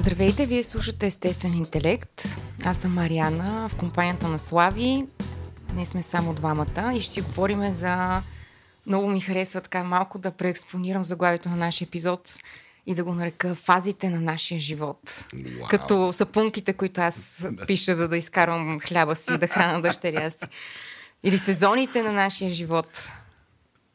Здравейте, вие слушате Естествен интелект. Аз съм Мариана в компанията на Слави. Днес сме само двамата и ще си говорим за... Много ми харесва така малко да преекспонирам заглавието на нашия епизод и да го нарека фазите на нашия живот. Wow. Като сапунките, които аз пиша, за да изкарвам хляба си да храна дъщеря си. Или сезоните на нашия живот.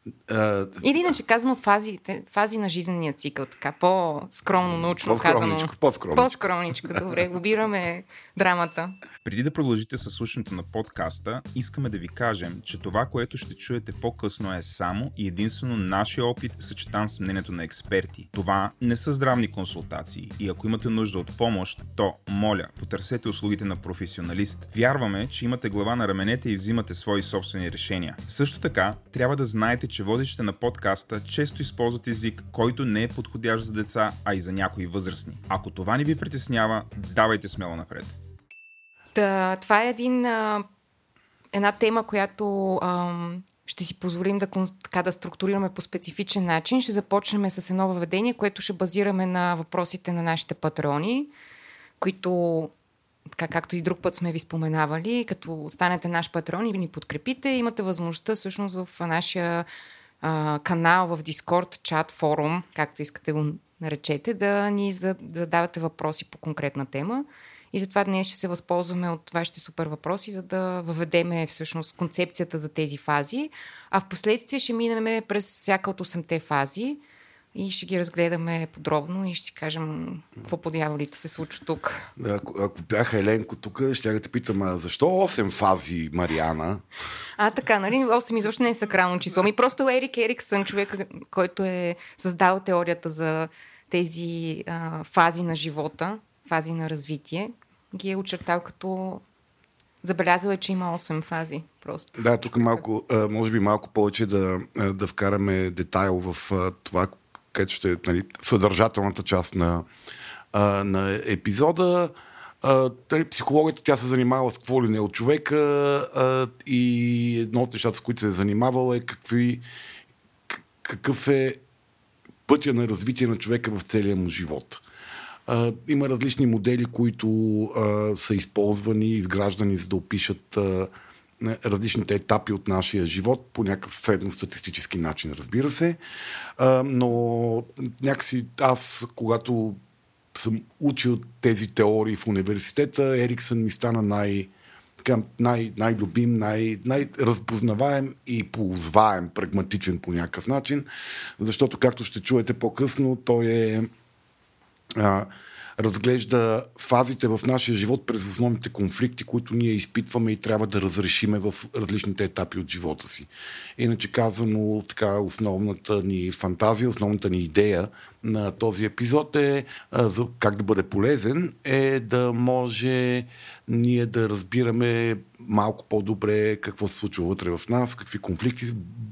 Uh, Или иначе казано фазите, фази на жизнения цикъл, така по-скромно, научно по-скромничко, казано. По-скромничко. По-скромничко, добре. Лобираме драмата. Преди да продължите със слушането на подкаста, искаме да ви кажем, че това, което ще чуете по-късно е само и единствено нашия опит, съчетан с мнението на експерти. Това не са здравни консултации и ако имате нужда от помощ, то, моля, потърсете услугите на професионалист. Вярваме, че имате глава на раменете и взимате свои собствени решения. Също така, трябва да знаете, че водещите на подкаста често използват език, който не е подходящ за деца, а и за някои възрастни. Ако това не ви притеснява, давайте смело напред. Да, това е един, а, една тема, която а, ще си позволим да, така, да структурираме по специфичен начин. Ще започнем с едно въведение, което ще базираме на въпросите на нашите патрони, които така както и друг път сме ви споменавали, като станете наш патрон и ни подкрепите, имате възможността всъщност в нашия а, канал в Discord, чат, форум, както искате го наречете, да ни задавате въпроси по конкретна тема. И затова днес ще се възползваме от вашите супер въпроси, за да въведеме всъщност концепцията за тези фази. А в последствие ще минем през всяка от 8-те фази и ще ги разгледаме подробно и ще си кажем какво по дяволите се случва тук. Ако, ако бях Еленко тук, ще я те питам, а защо 8 фази, Мариана? А, така, нали? 8 изобщо не е сакрално число. Ми просто Ерик Ериксън, човек, който е създал теорията за тези а, фази на живота, фази на развитие, ги е очертал като Забелязал е, че има 8 фази. Просто. Да, тук малко, може би малко повече да, да вкараме детайл в това, където ще е нали, съдържателната част на, на епизода. Нали, психологията тя се занимава с какво ли не от човека и едно от нещата, с които се е занимавала е какви, какъв е пътя на развитие на човека в целия му живот. А, има различни модели, които а, са използвани, изграждани, за да опишат а, различните етапи от нашия живот по някакъв средностатистически начин, разбира се. А, но някакси аз, когато съм учил тези теории в университета, Ериксън ми стана най- така, най- най-любим, най- най-разпознаваем и ползваем, прагматичен по някакъв начин, защото, както ще чуете по-късно, той е а, разглежда фазите в нашия живот през основните конфликти, които ние изпитваме и трябва да разрешиме в различните етапи от живота си. Иначе казано, така, основната ни фантазия, основната ни идея на този епизод е за как да бъде полезен, е да може ние да разбираме малко по-добре какво се случва вътре в нас, какви конфликти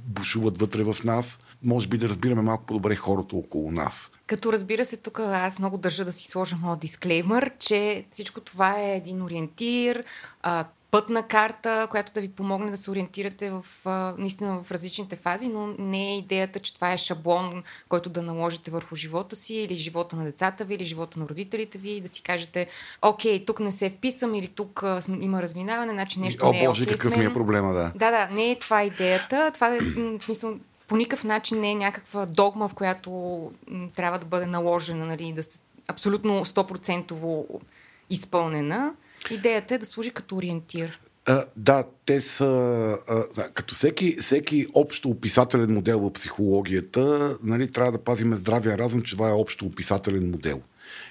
бушуват вътре в нас, може би да разбираме малко по-добре хората около нас. Като разбира се, тук аз много държа да си сложа моят дисклеймър, че всичко това е един ориентир, а, пътна карта, която да ви помогне да се ориентирате в, наистина в различните фази, но не е идеята, че това е шаблон, който да наложите върху живота си или живота на децата ви или живота на родителите ви и да си кажете, окей, тук не се вписам или тук има разминаване, значи нещо О, не е Боже, окей какъв ми е проблема, да. Да, да, не е това идеята. Това е, в смисъл, по никакъв начин не е някаква догма, в която м, трябва да бъде наложена, нали, да се абсолютно 100% изпълнена. Идеята е да служи като ориентир. А, да, те са. А, като всеки, всеки общо описателен модел в психологията, нали, трябва да пазиме здравия разум, че това е общо описателен модел.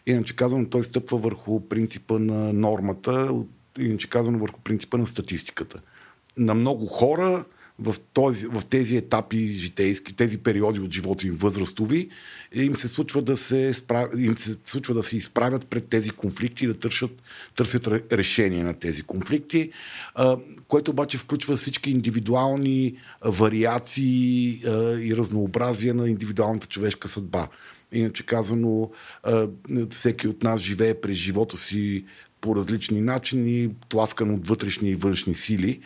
Иначе казвам, той стъпва върху принципа на нормата, иначе казвам върху принципа на статистиката. На много хора в, този, в тези етапи житейски, тези периоди от живота им възрастови, им се случва да се, справ... им се, случва да се изправят пред тези конфликти и да търсят, търсят решение на тези конфликти, а, което обаче включва всички индивидуални вариации а, и разнообразия на индивидуалната човешка съдба. Иначе казано, а, всеки от нас живее през живота си по различни начини, тласкан от вътрешни и външни сили.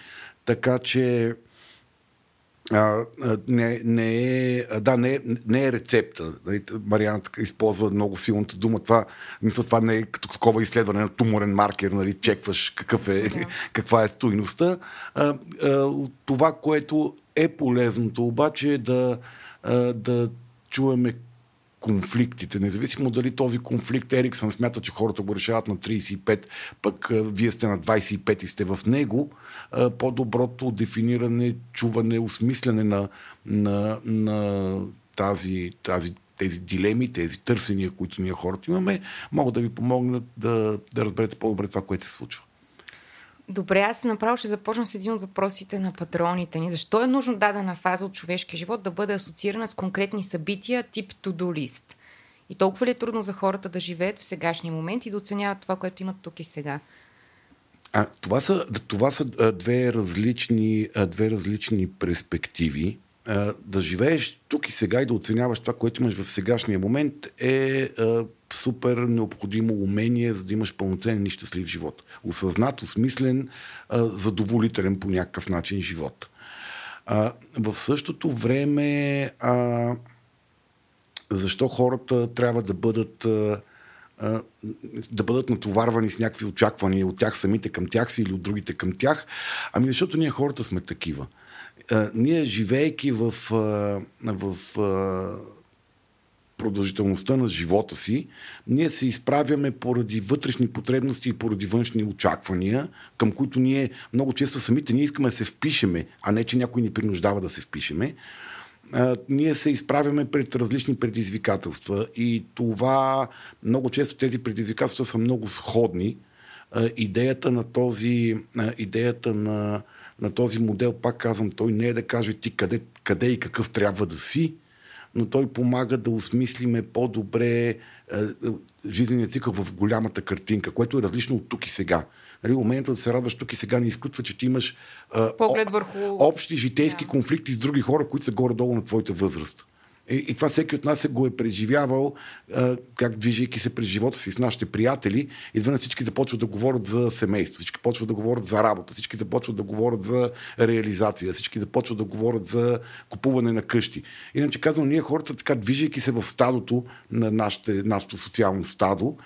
Така че а, не, не, е, да, не, е, не е рецепта. Нали, Мариана използва много силната дума. Това, мисля, това не е като такова изследване на туморен маркер, нали, чекваш какъв е, да. каква е стоиността. А, а, това, което е полезното, обаче е да, а, да чуваме конфликтите. Независимо дали този конфликт Ериксън смята, че хората го решават на 35, пък вие сте на 25 и сте в него, по-доброто дефиниране, чуване, осмислене на, на, на тази, тази тези дилеми, тези търсения, които ние хората имаме, могат да ви помогнат да, да разберете по-добре това, което се случва. Добре, аз направо ще започна с един от въпросите на патроните ни. Защо е нужно дадена фаза от човешкия живот да бъде асоциирана с конкретни събития тип to-do list? И толкова ли е трудно за хората да живеят в сегашния момент и да оценяват това, което имат тук и сега? А, това са, това са две, различни, две различни перспективи. Да живееш тук и сега и да оценяваш това, което имаш в сегашния момент е супер необходимо умение, за да имаш пълноценен и щастлив живот. Осъзнат, осмислен, задоволителен по някакъв начин живот. В същото време, защо хората трябва да бъдат да бъдат натоварвани с някакви очаквания от тях самите към тях си или от другите към тях. Ами защото ние хората сме такива. ние живеейки в, в продължителността на живота си, ние се изправяме поради вътрешни потребности и поради външни очаквания, към които ние много често самите ние искаме да се впишеме, а не, че някой ни принуждава да се впишеме. А, ние се изправяме пред различни предизвикателства и това много често тези предизвикателства са много сходни. А, идеята на този, а, идеята на, на този модел, пак казвам, той не е да каже ти къде, къде и какъв трябва да си, но той помага да осмислиме по-добре е, е, жизнения цикъл в голямата картинка, което е различно от тук и сега. Нали, умението да се радваш тук и сега не изключва, че ти имаш е, Поглед върху... общи житейски yeah. конфликти с други хора, които са горе-долу на твоята възраст. И, и това всеки от нас е го е преживявал, а, как движейки се през живота си с нашите приятели. Извън всички започват да говорят за семейство, всички почват да говорят за работа, всички да почват да говорят за реализация, всички да почват да говорят за купуване на къщи. Иначе казвам, ние хората така, движейки се в стадото на нашите, нашето социално стадо,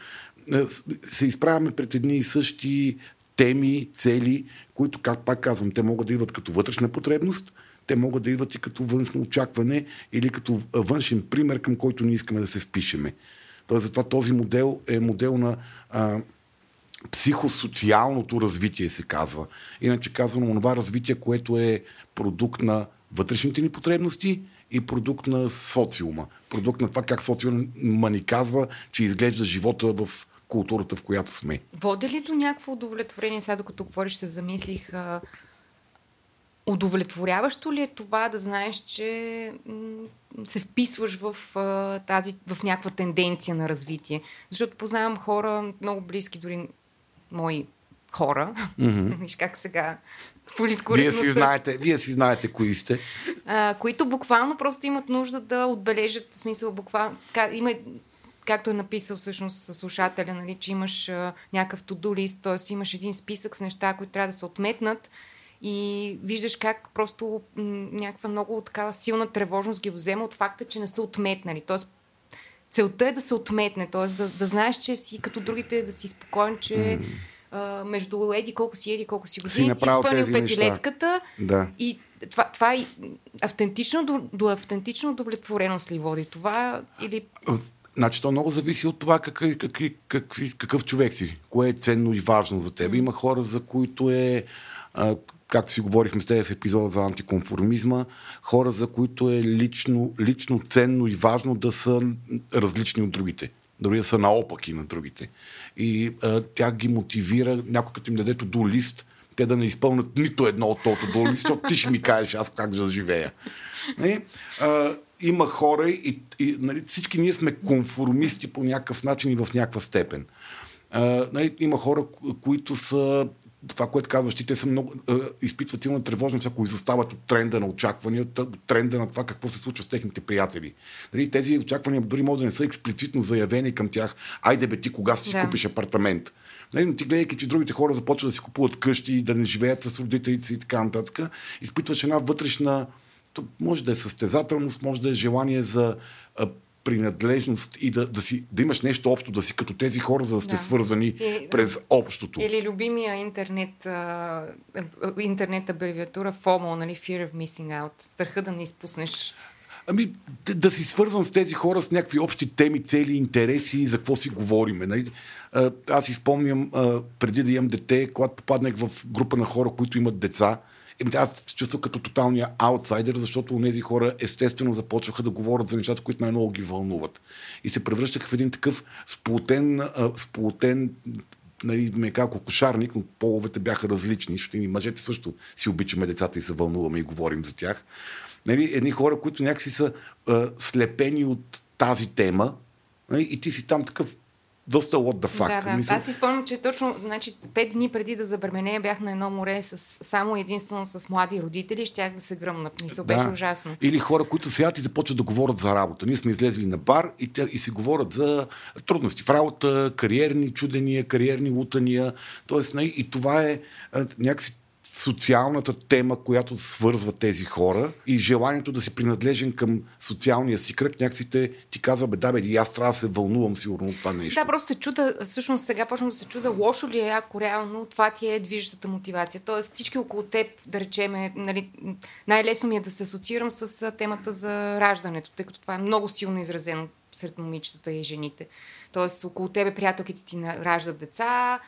се изправяме пред едни и същи теми, цели, които, как пак казвам, те могат да идват като вътрешна потребност – те могат да идват и като външно очакване или като външен пример, към който ние искаме да се впишеме. Тоест, затова този модел е модел на а, психосоциалното развитие, се казва. Иначе казвам, това развитие, което е продукт на вътрешните ни потребности и продукт на социума. Продукт на това как социума ни казва, че изглежда живота в културата, в която сме. Води ли до някакво удовлетворение? Сега, докато говориш, се замислих. А Удовлетворяващо ли е това да знаеш, че се вписваш в, тази, в някаква тенденция на развитие? Защото познавам хора, много близки, дори мои хора. Mm-hmm. Виж как сега вие си, знаете, вие си знаете кои сте. А, които буквално просто имат нужда да отбележат, в смисъл буквално, има, както е написал всъщност слушателя, нали, че имаш а, някакъв list, т.е. имаш един списък с неща, които трябва да се отметнат и виждаш как просто м- някаква много такава силна тревожност ги взема от факта, че не са отметнали. Тоест, целта е да се отметне, т.е. Да, да знаеш, че си като другите, да си спокоен, че mm. а, между еди колко си еди колко си години си, си изпълнил петилетката да. и това, това е автентично до, до автентично удовлетвореност ли води това или... Значи то много зависи от това какъв, какъв, какъв, какъв човек си, кое е ценно и важно за теб. Mm. Има хора, за които е а, както си говорихме с теб в епизода за антиконформизма, хора, за които е лично, лично ценно и важно да са различни от другите. Дори да са наопаки на другите. И а, тя ги мотивира, някой като им даде до лист, те да не изпълнят нито едно от тото до лист, защото ти ще ми кажеш аз как да живея. Не? А, има хора и, и нали, всички ние сме конформисти по някакъв начин и в някаква степен. А, нали, има хора, които са това, което казваш, те са много, е, изпитват силна тревожност, ако изостават от тренда на очаквания, от тренда на това какво се случва с техните приятели. Нали, тези очаквания дори могат да не са експлицитно заявени към тях. Айде бе, ти кога си да. купиш апартамент? Нали, но ти гледайки, че другите хора започват да си купуват къщи, да не живеят с родителите си и така нататък, изпитваш една вътрешна може да е състезателност, може да е желание за принадлежност и да, да, си, да имаш нещо общо, да си като тези хора, за да сте да. свързани и, през общото. Или любимия интернет, а, интернет абревиатура FOMO, нали, Fear of Missing Out, страха да не изпуснеш Ами, да, да си свързвам с тези хора с някакви общи теми, цели, интереси, за какво си говориме. Нали? Аз изпомням, преди да имам дете, когато попаднах в група на хора, които имат деца, Еми, аз се чувствам като тоталния аутсайдер, защото тези хора естествено започваха да говорят за нещата, които най-много ги вълнуват. И се превръщаха в един такъв сполутен, сполутен нали, мека кокошарник, но половете бяха различни, защото и мъжете също си обичаме децата и се вълнуваме и говорим за тях. Нали, едни хора, които някакси са а, слепени от тази тема нали, и ти си там такъв доста what the fuck. Да, да. Мисъл... Аз си спомням, че точно значи, пет дни преди да забременея бях на едно море с, само единствено с млади родители и щях да се гръмна. Мисъл, да. беше ужасно. Или хора, които седят и да почват да говорят за работа. Ние сме излезли на бар и, тя, и си говорят за трудности в работа, кариерни чудения, кариерни лутания. Тоест, и това е някакси социалната тема, която свързва тези хора и желанието да си принадлежен към социалния си кръг, някакси те ти казва, бе, да, бе, и аз трябва да се вълнувам сигурно от това нещо. Да, просто се чуда, всъщност сега почвам да се чуда, лошо ли е, ако реално това ти е движещата мотивация. Тоест всички около теб, да речеме, нали, най-лесно ми е да се асоциирам с темата за раждането, тъй като това е много силно изразено сред момичетата и жените. Тоест около тебе приятелките ти раждат деца,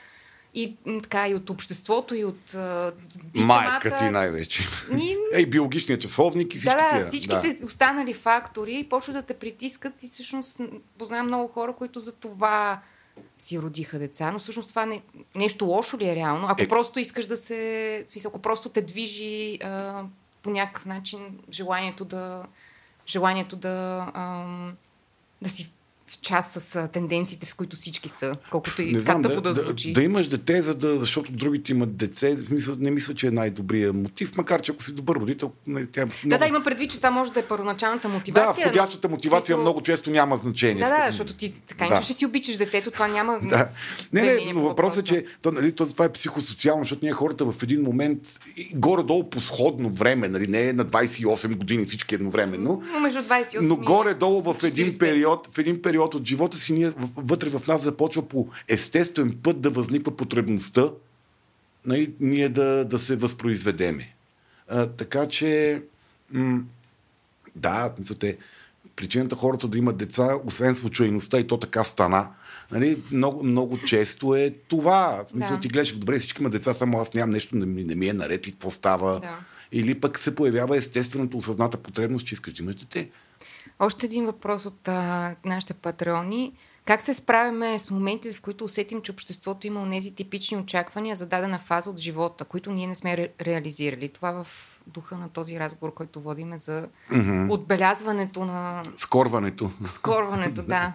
и така и от обществото, и от ти Майка самата... ти най-вече. Ни... Ей, биологичният часовник и всички Да, да, всичките да. останали фактори почват да те притискат и всъщност познавам много хора, които за това си родиха деца, но всъщност това не, нещо лошо ли е реално? Ако е... просто искаш да се... Ако просто те движи а, по някакъв начин желанието да желанието да, а, да си в част с тенденциите, с които всички са, колкото и не знам, как да, да, звучи. Да, да имаш дете, за да, защото другите имат деце, мисля, не мисля, че е най-добрият мотив, макар че ако си добър родител, нали, тя е много... Да, да, има предвид, че това може да е първоначалната мотивация. Да, входящата мотивация но... много често няма значение. Да, да, защото ти така да. ще си обичаш детето, това няма. Да. Не, не, но въпросът е, че то, нали, това е психосоциално, защото ние хората в един момент, горе-долу по сходно време, нали, не е на 28 години всички едновременно, но, между 28 но горе-долу в един период, в един период период от живота си ние вътре в нас започва по естествен път да възниква потребността нали, ние да, да се възпроизведеме. А, така че, м- да, те, причината хората да имат деца, освен случайността и то така стана, нали, много, много често е това. В смисъл, да. ти гледаш, добре, всички имат деца, само аз нямам нещо, не ми, не ми е наред и какво става. Да. Или пък се появява естественото осъзната потребност, че искаш да имаш дете. Още един въпрос от а, нашите патреони. Как се справяме с моментите, в които усетим, че обществото има тези типични очаквания за дадена фаза от живота, които ние не сме ре- реализирали? Това в духа на този разговор, който водиме за mm-hmm. отбелязването на... Скорването. Скорването, да.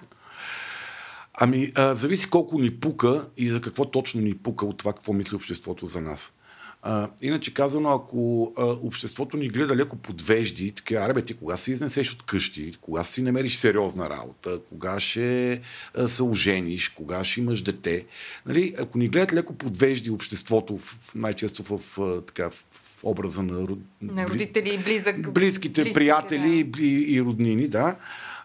Ами, а, зависи колко ни пука и за какво точно ни пука от това, какво мисли обществото за нас. А, иначе казано, ако а, обществото ни гледа леко подвежди, така, аре ти кога се изнесеш от къщи, кога си намериш сериозна работа, кога ще а, се ожениш, кога ще имаш дете. Нали, ако ни гледат леко подвежди обществото, в, най-често в, в, така, в образа на, на родители и близък, близките, близките приятели да. и, и роднини, да.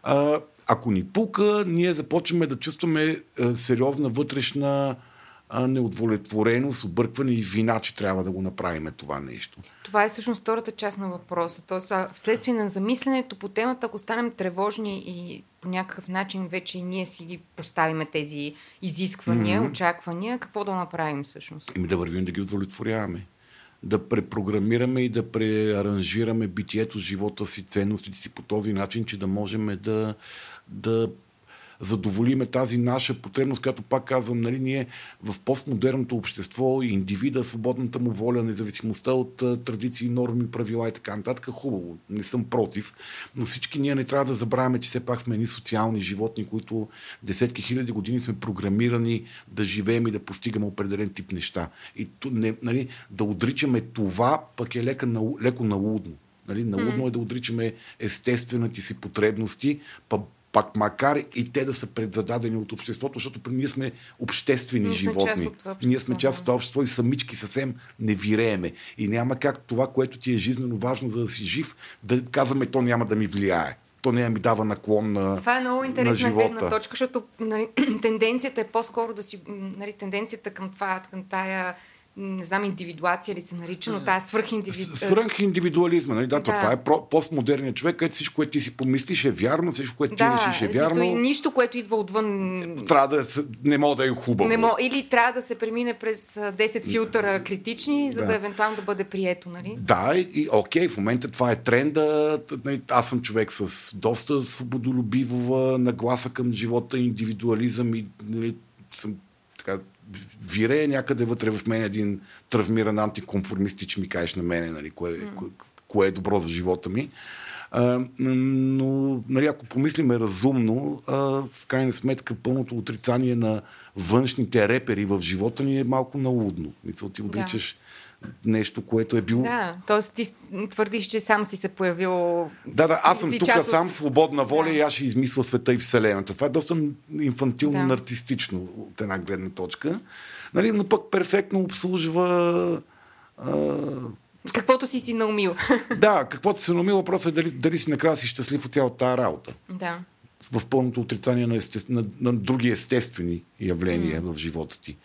А, ако ни пука, ние започваме да чувстваме а, сериозна вътрешна неудовлетвореност, объркване и вина, че трябва да го направим това нещо. Това е всъщност втората част на въпроса. Тоест, вследствие на замисленето по темата, ако станем тревожни и по някакъв начин вече и ние си ги поставиме тези изисквания, mm-hmm. очаквания, какво да направим всъщност? Ими да вървим да ги удовлетворяваме. Да препрограмираме и да преаранжираме битието, живота си, ценностите си по този начин, че да можем да, да задоволиме тази наша потребност, която пак казвам, нали, ние в постмодерното общество и индивида, свободната му воля, независимостта от а, традиции, норми, правила и така нататък, хубаво, не съм против, но всички ние не трябва да забравяме, че все пак сме едни социални животни, които десетки хиляди години сме програмирани да живеем и да постигаме определен тип неща. И не, нали, да отричаме това, пък е леко, леко налудно. Нали, налудно mm-hmm. е да отричаме естествените си потребности, па пак макар и те да са предзададени от обществото, защото ние сме обществени Ние сме животни. от това ние сме общество, част от това общество и самички съвсем не вирееме. И няма как това, което ти е жизненно важно, за да си жив, да казваме, то няма да ми влияе. То няма ми дава наклон на, Това е много на интересна гледна точка, защото нали, тенденцията е по-скоро да си... Нали, тенденцията към това, към тая не знам, индивидуация ли се нарича, но тая свръхиндивидуация. Свръхиндивидуализма, нали? Да, Да. То, това е постмодерният човек, където всичко, което ти си помислиш е вярно, всичко, което ти Да, решиш е вярно. нищо, което идва отвън. Трябва да не мога да е хубаво. Не мо... Или трябва да се премине през а, 10 филтъра критични, за да, Да. евентуално да бъде прието, нали? Да, и, окей, в момента това е тренда. Нали, Аз съм човек с доста свободолюбива нагласа към живота, индивидуализъм и нали, съм вирее някъде вътре в мен един травмиран антиконформистич, ми кажеш на мене, нали, кое, mm. кое, кое е добро за живота ми. А, но, нали, ако помислиме разумно, а, в крайна сметка пълното отрицание на външните репери в живота ни е малко налудно. Мисля, ти отричаш нещо, което е било Да, т.е. ти твърдиш, че сам си се появил... да, да, аз съм си тук от- сам свободна воля Да. и аз ще измисля света и вселената. Това е доста инфантилно, Да. нарцистично от една гледна точка. Нали, но пък перфектно обслужва а, Каквото си си наумил. да, каквото се номи, въпросът е дали, дали си накрая си щастлив от цялата тази работа. да. В пълното отрицание на, есте... на, на други естествени явления mm. в живота ти.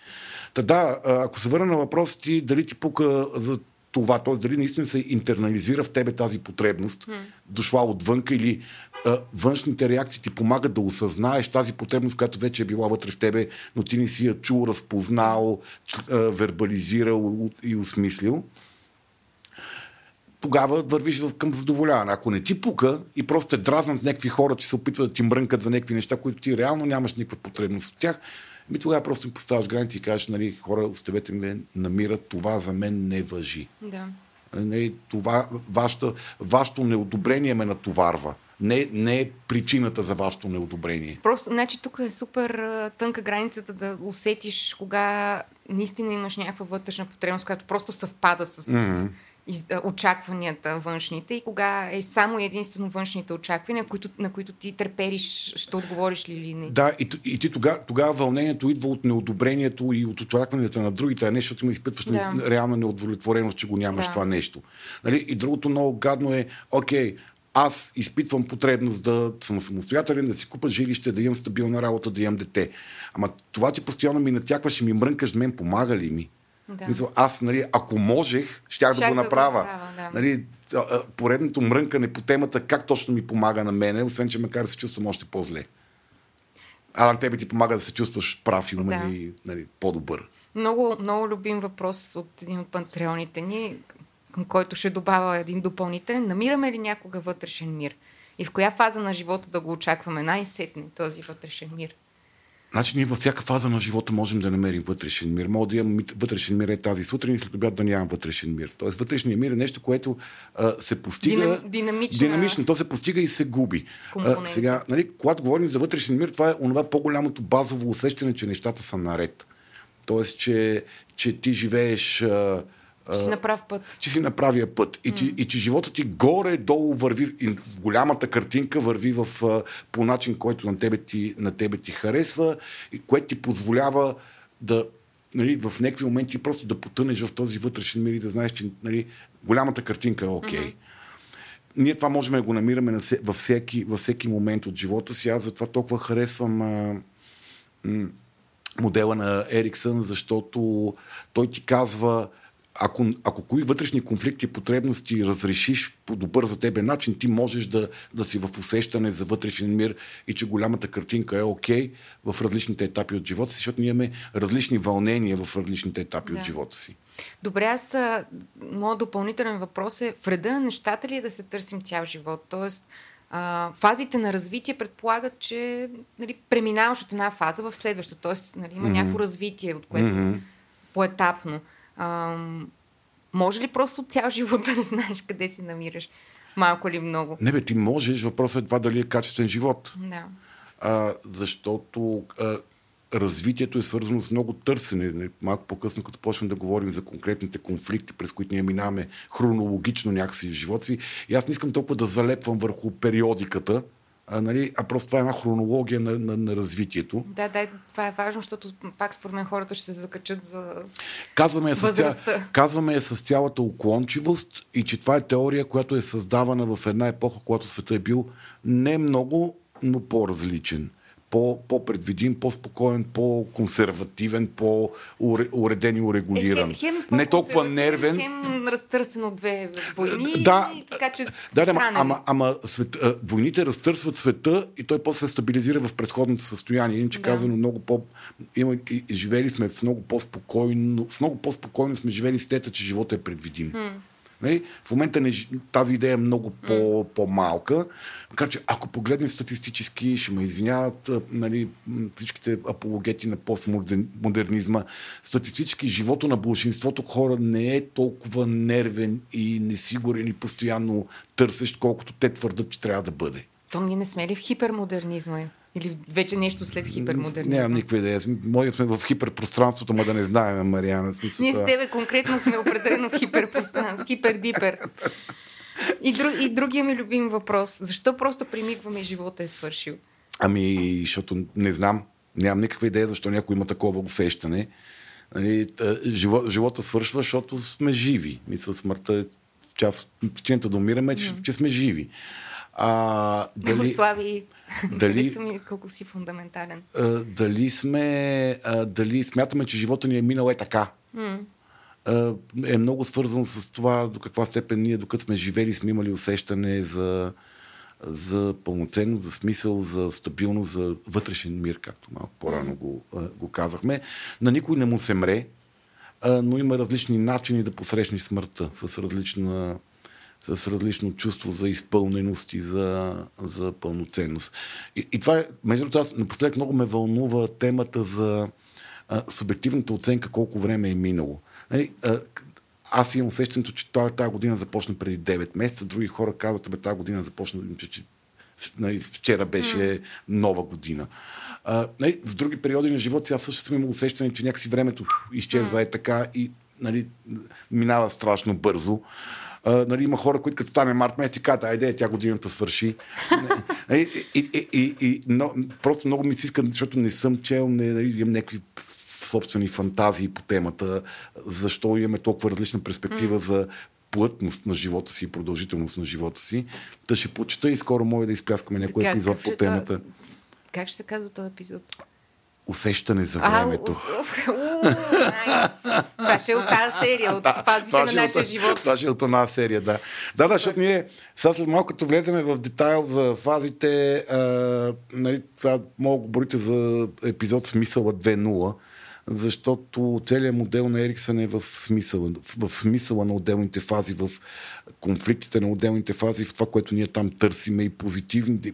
Та да, ако се върна на въпроса ти, дали ти пука за това, т.е. дали наистина се интернализира в тебе тази потребност, mm. дошла отвънка или а, външните реакции ти помагат да осъзнаеш тази потребност, която вече е била вътре в тебе, но ти не си я чул, разпознал, а, вербализирал и осмислил тогава вървиш към задоволяване. Ако не ти пука и просто те дразнат някакви хора, че се опитват да ти мрънкат за някакви неща, които ти реално нямаш никаква потребност от тях, ми тогава просто им поставяш граници и кажеш, нали, хора, оставете ме намират, това за мен не въжи. Да. Нали, това, вашето, вашето неодобрение ме натоварва. Не, не е причината за вашето неодобрение. Просто, значи тук е супер тънка границата да усетиш кога наистина имаш някаква вътрешна потребност, която просто съвпада с mm-hmm. Очакванията външните и кога е само единствено външните очаквания, които, на които ти трепериш, ще отговориш ли или не. Да, и, и ти тогава, тогава вълнението идва от неодобрението и от очакванията на другите, а не защото има изпитваш да. реална неудовлетвореност, че го нямаш Да. това нещо. Нали? И другото много гадно е, окей, аз изпитвам потребност да съм самостоятелен, да си купа жилище, да имам стабилна работа, да имам дете. Ама това, че постоянно ми натякваш и ми мрънкаш, мен помага ли ми? Да. Мисля, аз, нали, ако можех, щях да го да го направя. направя, да. нали, поредното мрънкане по темата как точно ми помага на мене, освен, че ме кара да се чувствам още по-зле. А на тебе ти помага да се чувстваш прав и умен Да. и нали, по-добър. Много, много любим въпрос от един от пантреоните ни, към който ще добавя един допълнителен. Намираме ли някога вътрешен мир? И в коя фаза на живота да го очакваме най-сетне този вътрешен мир? Значи ние във всяка фаза на живота можем да намерим вътрешен мир. Мога да имам вътрешен мир е тази сутрин и след обяд да нямам вътрешен мир. Тоест вътрешният мир е нещо, което а, се постига... Динам- динамична- Динамично. То се постига и се губи. А, сега, нали, когато говорим за вътрешен мир, това е онова по-голямото базово усещане, че нещата са наред. Тоест, че, че ти живееш... А, Ще си направ път. че си на правия път и, че, и че живота ти горе-долу върви, и в голямата картинка върви в, по начин, който на тебе ти, на тебе ти харесва и което ти позволява да нали, в някакви моменти просто да потънеш в този вътрешен мир и да знаеш, че нали, голямата картинка е окей. Okay. Ние това можем да го намираме на, във, всеки, във всеки момент от живота си. Аз затова толкова харесвам а, м, модела на Ериксън, защото той ти казва, ако, ако кои вътрешни конфликти и потребности разрешиш по добър за тебе начин, ти можеш да, да си в усещане за вътрешен мир и че голямата картинка е окей okay в различните етапи от живота си, защото ние имаме различни вълнения в различните етапи Да. от живота си. Добре, аз моят допълнителен въпрос е в реда на нещата ли е да се търсим цял живот? Тоест, а, фазите на развитие предполагат, че нали, преминаваш от една фаза в следваща. Тоест, нали, има mm-hmm. някакво развитие, от което mm-hmm. поетапно. А, може ли просто цял живот да не знаеш къде се намираш? Малко или много? Не бе, ти можеш, въпросът е това дали е качествен живот. Да. а, защото а, развитието е свързано с много търсене. Не, Малко по-късно, като почнем да говорим за конкретните конфликти, през които ние минаваме хронологично някакси в живота си. И аз не искам толкова да залепвам върху периодиката, а, нали, а просто това е една хронология на, на, на развитието. Да, да, това е важно, защото пак според мен хората ще се закачат за Казваме я, с, ця... казваме я с цялата уклончивост и че това е теория, която е създавана в една епоха, когато света е бил не много, но по-различен. По, по-предвидим, по-спокоен, по-консервативен, по-уреден и урегулиран. Е, хем, хем не толкова нервен. Хем разтърсен от две войни. Да, и така че Да, да, ама, ама, ама свет, а, войните разтърсват света и той после се стабилизира в предходното състояние. Иначе Да. казано, много по... Има, и, и живели сме с много по-спокойно, с много по-спокойно сме живели с тета, че живота е предвидим. Нали? В момента не, тази идея е много по, по-малка. Макар че ако погледнем статистически, ще ме извиняват нали, всичките апологети на постмодернизма. Статистически живота на большинството хора не е толкова нервен и несигурен и постоянно търсещ, колкото те твърдат, че трябва да бъде. То ние не сме ли в хипермодернизма? Или вече нещо след хипермодернизма? Нямам никаква идея. Може сме в хиперпространството, ма да не знаем, Мариана. Смисъл, Ние с тебе конкретно сме определено в хиперпространство, хипердипер. И, друг, и другия ми любим въпрос. Защо просто примигваме и живота е свършил? Ами, защото не знам. Нямам никаква идея защо някой има такова усещане. Нали, живо, живота свършва, защото сме живи. Мисля, смъртта е част от причината да умираме, че, че сме живи. А, Дали... дали, Слави, дали- дали... колко си фундаментален. а, дали сме, а, дали смятаме, че живота ни е минал е така. А, е много свързано с това до каква степен ние, докато сме живели, сме имали усещане за, за пълноценност, за смисъл, за стабилност, за вътрешен мир, както малко по-рано го, го казахме. На никой не му се мре, но има различни начини да посрещнеш смъртта с различна с различно чувство за изпълненост и за, за пълноценност. И, и това е, между другото, аз напоследък много ме вълнува темата за а, субективната оценка колко време е минало. Нали, а, аз имам усещането, че тази, тази година започна преди 9 месеца, други хора казват, бе, тази година започна, че, че нали, вчера беше нова година. А, нали, в други периоди на живота си аз също съм имал усещане, че някакси времето изчезва е така и нали, минава страшно бързо. А, нали, има хора, които като стане март месец и казват, айде, тя годината свърши. Нали, и, и, и, и, но, просто много ми се иска, защото не съм чел, не, нали, имам някакви собствени фантазии по темата, защо имаме толкова различна перспектива за плътност на живота си и продължителност на живота си. Та ще почета и скоро може да изпляскаме някой епизод по темата. Как ще се казва този епизод? Усещане за А, времето. ус-. Това ще е от тази серия, от фазите това на е нашия от- живот. Това ще е от една серия, да. Да, да, защото ние сега след малко като влеземе в детайл за фазите, а, нали, това мога да говорите за епизод Смисъла 2.0, защото целият модел на Ериксън е в смисъла, в, смисъла на отделните фази, в конфликтите на отделните фази, в това, което ние там търсиме и позитивни,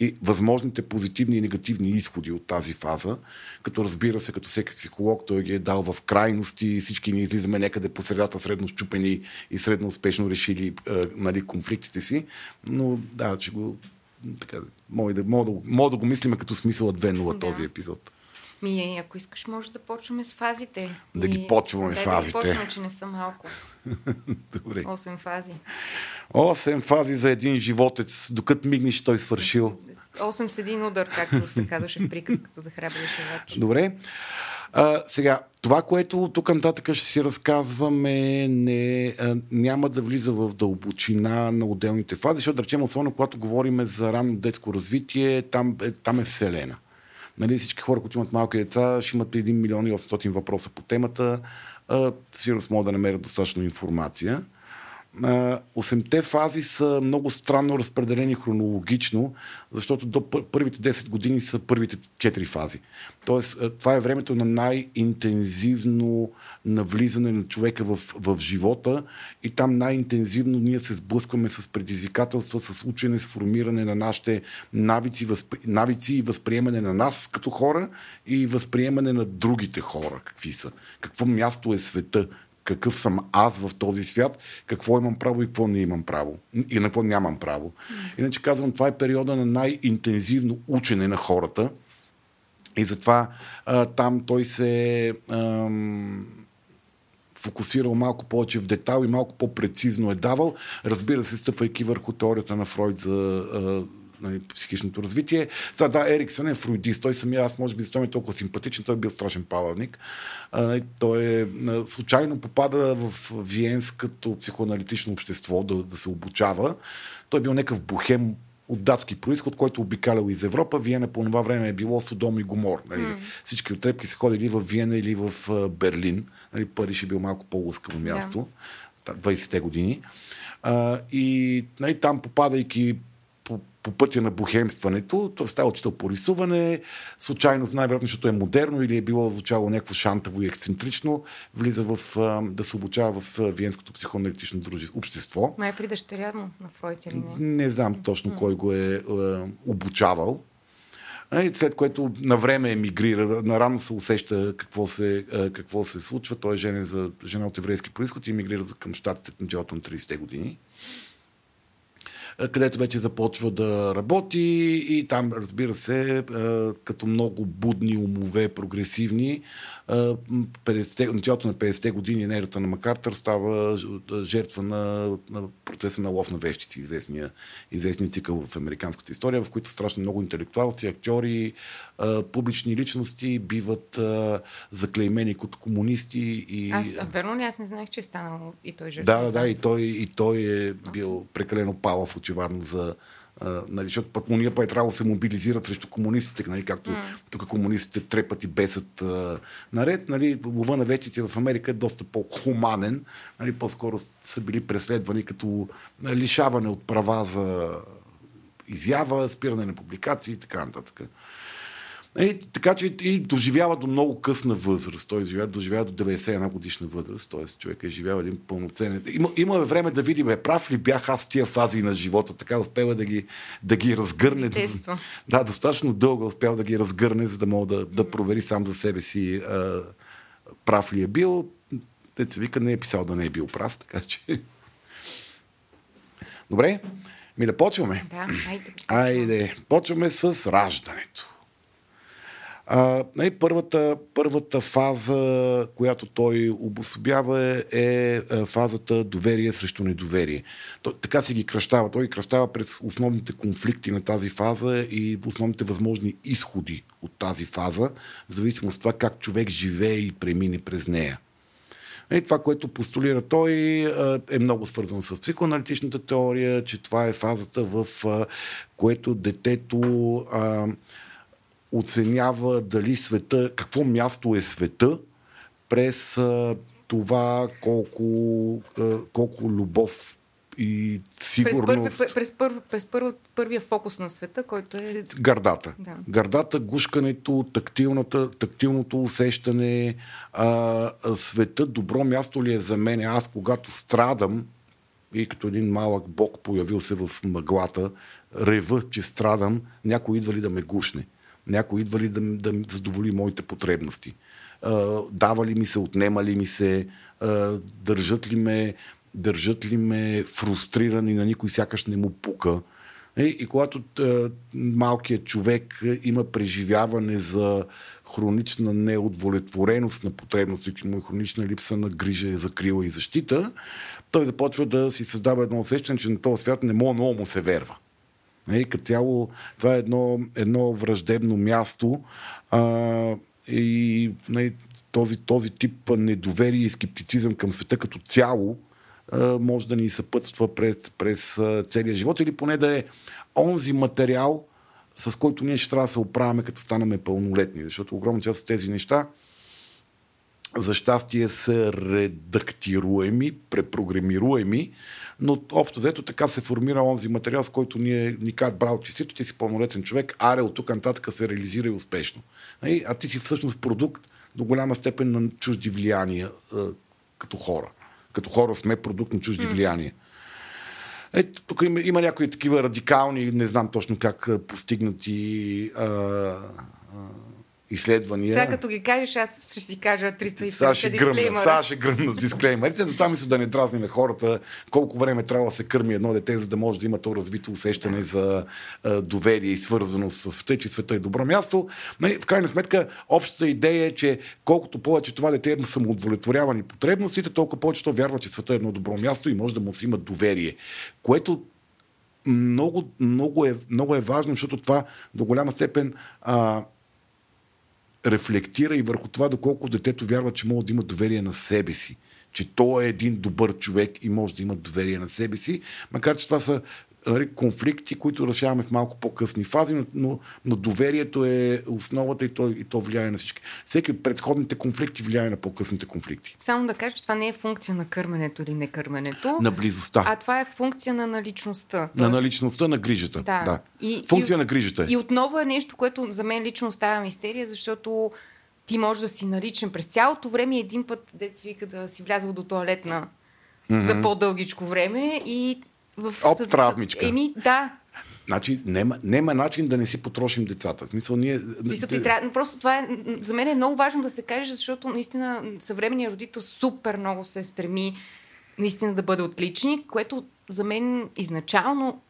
и, възможните позитивни и негативни изходи от тази фаза, като разбира се, като всеки психолог, той ги е дал в крайности и всички ние излизаме някъде по средата, средно щупени и средно успешно решили е, нали, конфликтите си, но да, че го така, мога да, мога, да, мога да го мислиме като смисъла 2.0 Да. този епизод. Ми, ако искаш, може да почваме с фазите. Да ги почваме Дай фазите. Да ги почваме, че не са малко. Добре. Осем фази. Осем фази за един животец, докато мигнеш той свършил. Осем с един удар, както се казваше в приказката за храбрия шевач. Добре. А, сега, това, което тук нататък ще си разказваме, не, а, няма да влиза в дълбочина на отделните фази, защото, да речем, особено когато говорим за ранно детско развитие, там, е, там е Вселена. Нали, всички хора, които имат малки деца, ще имат 1 милион и 800 въпроса по темата. Сигурно могат да намерят достатъчно информация. Осемте фази са много странно разпределени хронологично, защото до пър- първите 10 години са първите 4 фази. Тоест, това е времето на най-интензивно навлизане на човека в, в живота и там най-интензивно ние се сблъскваме с предизвикателства, с учене, с формиране на нашите навици, възпри... навици и възприемане на нас като хора и възприемане на другите хора, какви са. Какво място е света, какъв съм аз в този свят, какво имам право и какво не имам право. И на какво нямам право. Иначе казвам, това е периода на най-интензивно учене на хората. И затова а, там той се ам, фокусирал малко повече в детал и малко по-прецизно е давал. Разбира се, стъпвайки върху теорията на Фройд за а, нали, психичното развитие. Сега, да, Ериксън е фруидист. Той самия, аз може би защо ми е толкова симпатичен, той е бил страшен палавник. А, той е, случайно попада в Виенското психоаналитично общество да, да се обучава. Той е бил някакъв бухем от датски происход, който обикалял из Европа. Виена по това време е било Содом и Гомор. Нали? Mm. Всички отрепки са ходили в Виена или в Берлин. Нали? Париж е бил малко по-лъскаво място. Yeah. 20-те години. А, и нали, там попадайки по, пътя на бухемстването, той става учител по рисуване, случайно, най-вероятно, защото е модерно или е било звучало някакво шантаво и ексцентрично, влиза в, а, да се обучава в Виенското психоаналитично общество. Май е при дъщеря му на Фройд или не? Не знам точно кой го е а, обучавал. И след което на време емигрира, нарано се усеща какво се, какво се случва. Той е женен за жена от еврейски происход и емигрира към щатите в началото на 30-те години където вече започва да работи и там, разбира се, като много будни умове, прогресивни, 50, началото на 50-те години ерата на Макартър става жертва на, на процеса на лов на вещици, известния, известния цикъл в американската история, в които страшно много интелектуалци, актьори, публични личности биват заклеймени като комунисти. И... Аз, верно ли? Аз не знаех, че е станал и той жертва. Да, да, и той, и той е бил прекалено палав, очевидно, за Нали, защото пък му ние па е трябвало да се мобилизират срещу комунистите, нали, както mm. тук комунистите трепат и бесат uh, наред. Нали, лова на вечите в Америка е доста по-хуманен. Нали, по-скоро са били преследвани като лишаване от права за изява, спиране на публикации и така нататък. И, така че и доживява до много късна възраст. Той доживява, доживява до 91 годишна възраст. Т.е. човек е живял един пълноценен. Има, имаме време да видим, е прав ли бях аз тия фази на живота. Така успела да ги, да ги разгърне. Да, да, достатъчно дълго успял да ги разгърне, за да мога да, да провери сам за себе си а, прав ли е бил. Те се вика, не е писал да не е бил прав, така че... Добре, ми да почваме. Да, айде. Айде, почваме с раждането. А, нали, първата, първата фаза, която той обособява е, е фазата доверие срещу недоверие. Той, така си ги кръщава. Той ги кръщава през основните конфликти на тази фаза и основните възможни изходи от тази фаза, в зависимост от това как човек живее и премине през нея. И нали, това, което постулира той, е много свързано с психоаналитичната теория, че това е фазата, в което детето оценява дали света, какво място е света през а, това колко, а, колко любов и сигурност. През, първи, през, първи, през първи, първия фокус на света, който е... Гърдата. Да. Гърдата, гушкането, тактилното усещане, а, света, добро място ли е за мен? Аз, когато страдам, и като един малък бог появил се в мъглата, рева, че страдам, някой идва ли да ме гушне някой идва ли да, да задоволи моите потребности. А, дава ли ми се, отнема ли ми се, държат ли ме, държат ли ме фрустрирани на никой сякаш не му пука. И, е, и когато малкият човек има преживяване за хронична неудовлетвореност на потребностите му и хронична липса на грижа, закрила и защита, той започва да си създава едно усещане, че на този свят не мога много му се верва. Нали, като цяло това е едно, едно враждебно място а, и нали, този, този тип недоверие и скептицизъм към света като цяло а, може да ни съпътства пред, през целия живот или поне да е онзи материал, с който ние ще трябва да се оправяме като станаме пълнолетни. Защото огромна част от тези неща за щастие са редактируеми, препрограмируеми, но общо взето така се формира онзи материал, с който ние ни казват, браво, честито, ти си пълнолетен човек, аре от тук нататък се реализира и успешно. Нали? А ти си всъщност продукт до голяма степен на чужди влияния като хора. Като хора сме продукт на чужди влияния. Е, тук има, има някои такива радикални, не знам точно как постигнати а, а, изследвания. Сега като ги кажеш, аз ще си кажа 350 Сега ще гръмна, сега ще гръмна с дисклеймерите, затова мисля да не дразни на хората колко време трябва да се кърми едно дете, за да може да има то развито усещане за а, доверие и свързаност с света, че света е добро място. Нали, в крайна сметка, общата идея е, че колкото повече това дете има самоудовлетворявани потребностите, толкова повече то вярва, че света е едно добро място и може да му се има доверие. Което много, много, е, много е важно, защото това до голяма степен а, рефлектира и върху това, доколко детето вярва, че може да има доверие на себе си. Че той е един добър човек и може да има доверие на себе си, макар че това са конфликти, които решаваме в малко по-късни фази, но, но, но доверието е основата и то, и то влияе на всички. Всеки от предходните конфликти влияе на по-късните конфликти. Само да кажа, че това не е функция на кърменето или не кърменето. На близостта. А това е функция на наличността. Тоест... На наличността, на грижата. Да. да. И, функция и, на грижата е. И отново е нещо, което за мен лично остава мистерия, защото ти можеш да си наличен през цялото време един път, дете си вика да си влязъл до туалетна mm-hmm. за по-дългичко време и в... Оп, травмичка. Еми, да. Значи, нема, нема начин да не си потрошим децата. В смисъл, ние... Смисъл, ти трябва... Просто това е... За мен е много важно да се каже, защото наистина съвременният родител супер много се стреми наистина да бъде отличник, което за мен изначално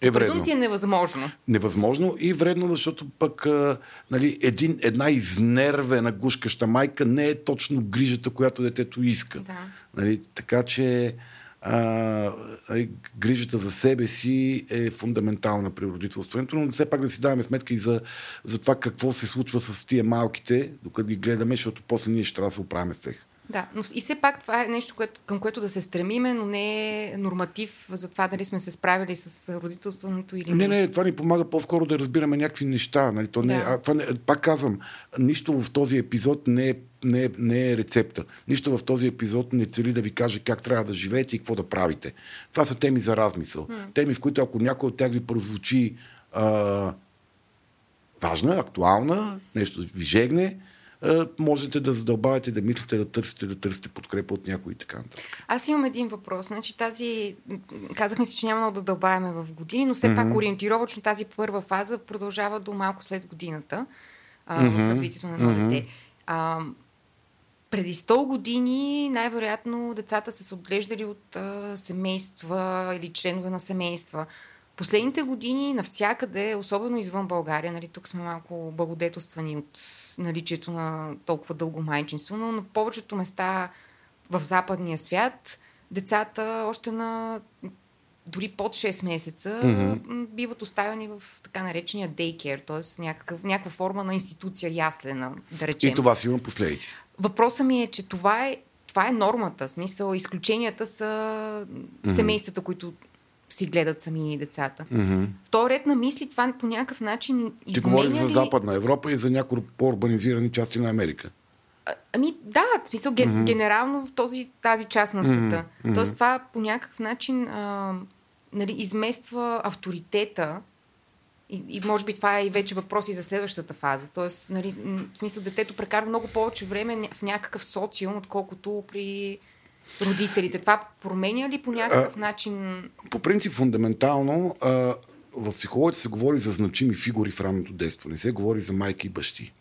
е презумпция е невъзможно. Невъзможно и вредно, защото пък а, нали, един, една изнервена гушкаща майка не е точно грижата, която детето иска. Да. Нали, така че а, нали, грижата за себе си е фундаментална при родителството, но все пак да си даваме сметка и за, за това какво се случва с тия малките, докато ги гледаме, защото после ние ще трябва да се оправим с тях. Да, но и все пак това е нещо, което, към което да се стремиме, но не е норматив за това дали сме се справили с родителството или не. Не, не, това ни помага по-скоро да разбираме някакви неща. Нали? То не, да. а, това не, пак казвам, нищо в този епизод не е, не, е, не е рецепта. Нищо в този епизод не цели да ви каже как трябва да живеете и какво да правите. Това са теми за размисъл. М. Теми, в които ако някой от тях ви прозвучи а, важна, актуална, нещо ви жегне, е, можете да задълбавате, да мислите, да търсите, да търсите подкрепа от някой и така Аз имам един въпрос. Значи тази, казахме си, че няма много да дълбаваме в години, но все mm-hmm. пак ориентировачно тази първа фаза продължава до малко след годината а, mm-hmm. в развитието на едно mm-hmm. дете. А, преди 100 години най-вероятно децата са се отглеждали от а, семейства или членове на семейства. Последните години навсякъде, особено извън България, нали, тук сме малко благодетелствани от наличието на толкова дълго майчинство, но на повечето места в западния свят децата още на дори под 6 месеца mm-hmm. биват оставени в така наречения дейкер, т.е. някаква форма на институция яслена, да речем. И това си има последици. Въпросът ми е, че това е, това е нормата. В смисъл, изключенията са mm-hmm. семействата, които си гледат сами децата. Mm-hmm. В този ред на мисли това по някакъв начин Ти говориш за Западна Европа и за някои по-урбанизирани части на Америка. А, ами да, в смисъл mm-hmm. генерално в този, тази част на света. Mm-hmm. Тоест това по някакъв начин а, нали, измества авторитета и, и може би това е и вече въпрос и за следващата фаза. Тоест, нали, в смисъл детето прекарва много повече време в някакъв социум, отколкото при родителите. Това променя ли по някакъв а, начин? По принцип, фундаментално, а, в психологията се говори за значими фигури в ранното детство. Не се говори за майки и бащи.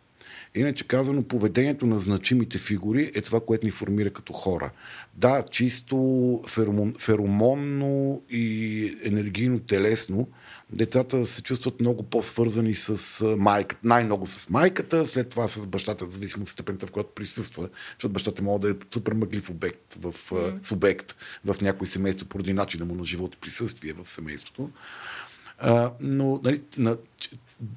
Иначе казано, поведението на значимите фигури е това, което ни формира като хора. Да, чисто феромон, феромонно и енергийно телесно, децата се чувстват много по-свързани с майката, най-много с майката, след това с бащата, в зависимост от степента, в която присъства, защото бащата може да е супер мъглив обект, в, mm. субект в някои семейства, поради начина му на живот и присъствие в семейството. А, но нали, на,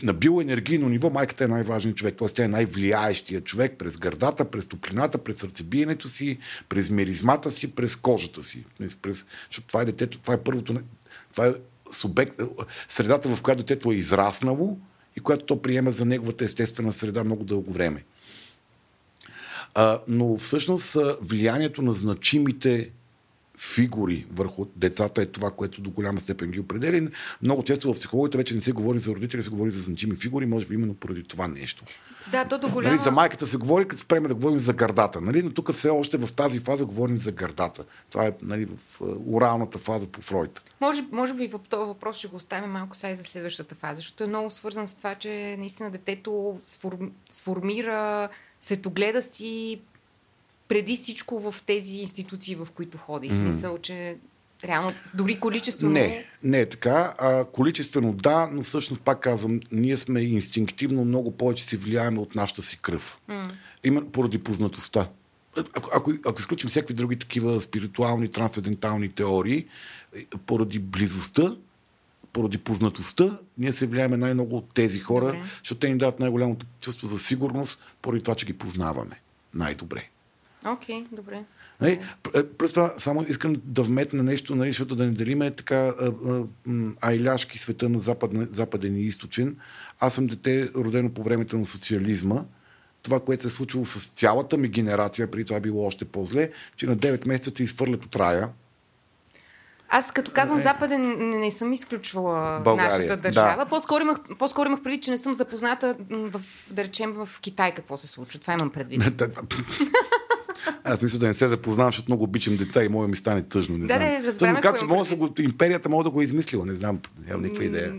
на биоенергийно ниво майката е най-важният човек, т.е. тя е най-влияещия човек през гърдата, през топлината, през сърцебиенето си, през миризмата си, през кожата си. През, защото това е детето, това е първото, това е субект, средата, в която детето е израснало и която то приема за неговата естествена среда много дълго време. А, но всъщност влиянието на значимите фигури върху децата е това, което до голяма степен ги определя. Много често в психологията вече не се говори за родители, се говори за значими фигури, може би именно поради това нещо. Да, то до голяма... Нали, за майката се говори, като спреме да говорим за гърдата. Нали? Но тук все още в тази фаза говорим за гърдата. Това е нали, в оралната фаза по Фройд. Може, може би този въпрос ще го оставим малко сега и за следващата фаза, защото е много свързан с това, че наистина детето сформира светогледа си преди всичко в тези институции, в които ходи. Mm. Смисъл, че реално дори количествено... Не, не е така. А, количествено да, но всъщност пак казвам, ние сме инстинктивно много повече си влияеме от нашата си кръв. Mm. Именно поради познатостта. Ако, ако, ако изключим всякакви други такива спиритуални, трансцендентални теории, поради близостта, поради познатостта, ние се влияеме най-много от тези хора, Добре. защото те ни дават най-голямото чувство за сигурност, поради това, че ги познаваме най-добре. Окей, добре. Нали? През това само искам да вметна нещо, нали, защото да не делиме така а, а, м, айляшки света на западен, западен и източен. Аз съм дете, родено по времето на социализма. Това, което се е случило с цялата ми генерация, преди това е било още по-зле, че на 9 месеца те изхвърлят от рая. Аз като казвам Западен, не, не съм изключвала България, нашата да. държава. По-скоро имах, по-скоро имах предвид, че не съм запозната в, да речем, в Китай какво се случва. Това имам предвид. Аз мисля да не се запознавам, защото много обичам деца и мога ми стане тъжно. Не Да, знам. да, Тъжно как, че мога да го, империята мога да го е измислила. Не знам, нямам никаква идея.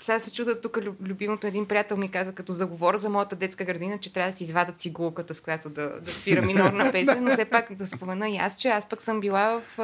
Сега се чуда тук люб- любимото един приятел ми казва, като заговора за моята детска градина, че трябва да си извада цигулката, с която да, да свира минорна песен, но все пак да спомена и аз, че аз пък съм била в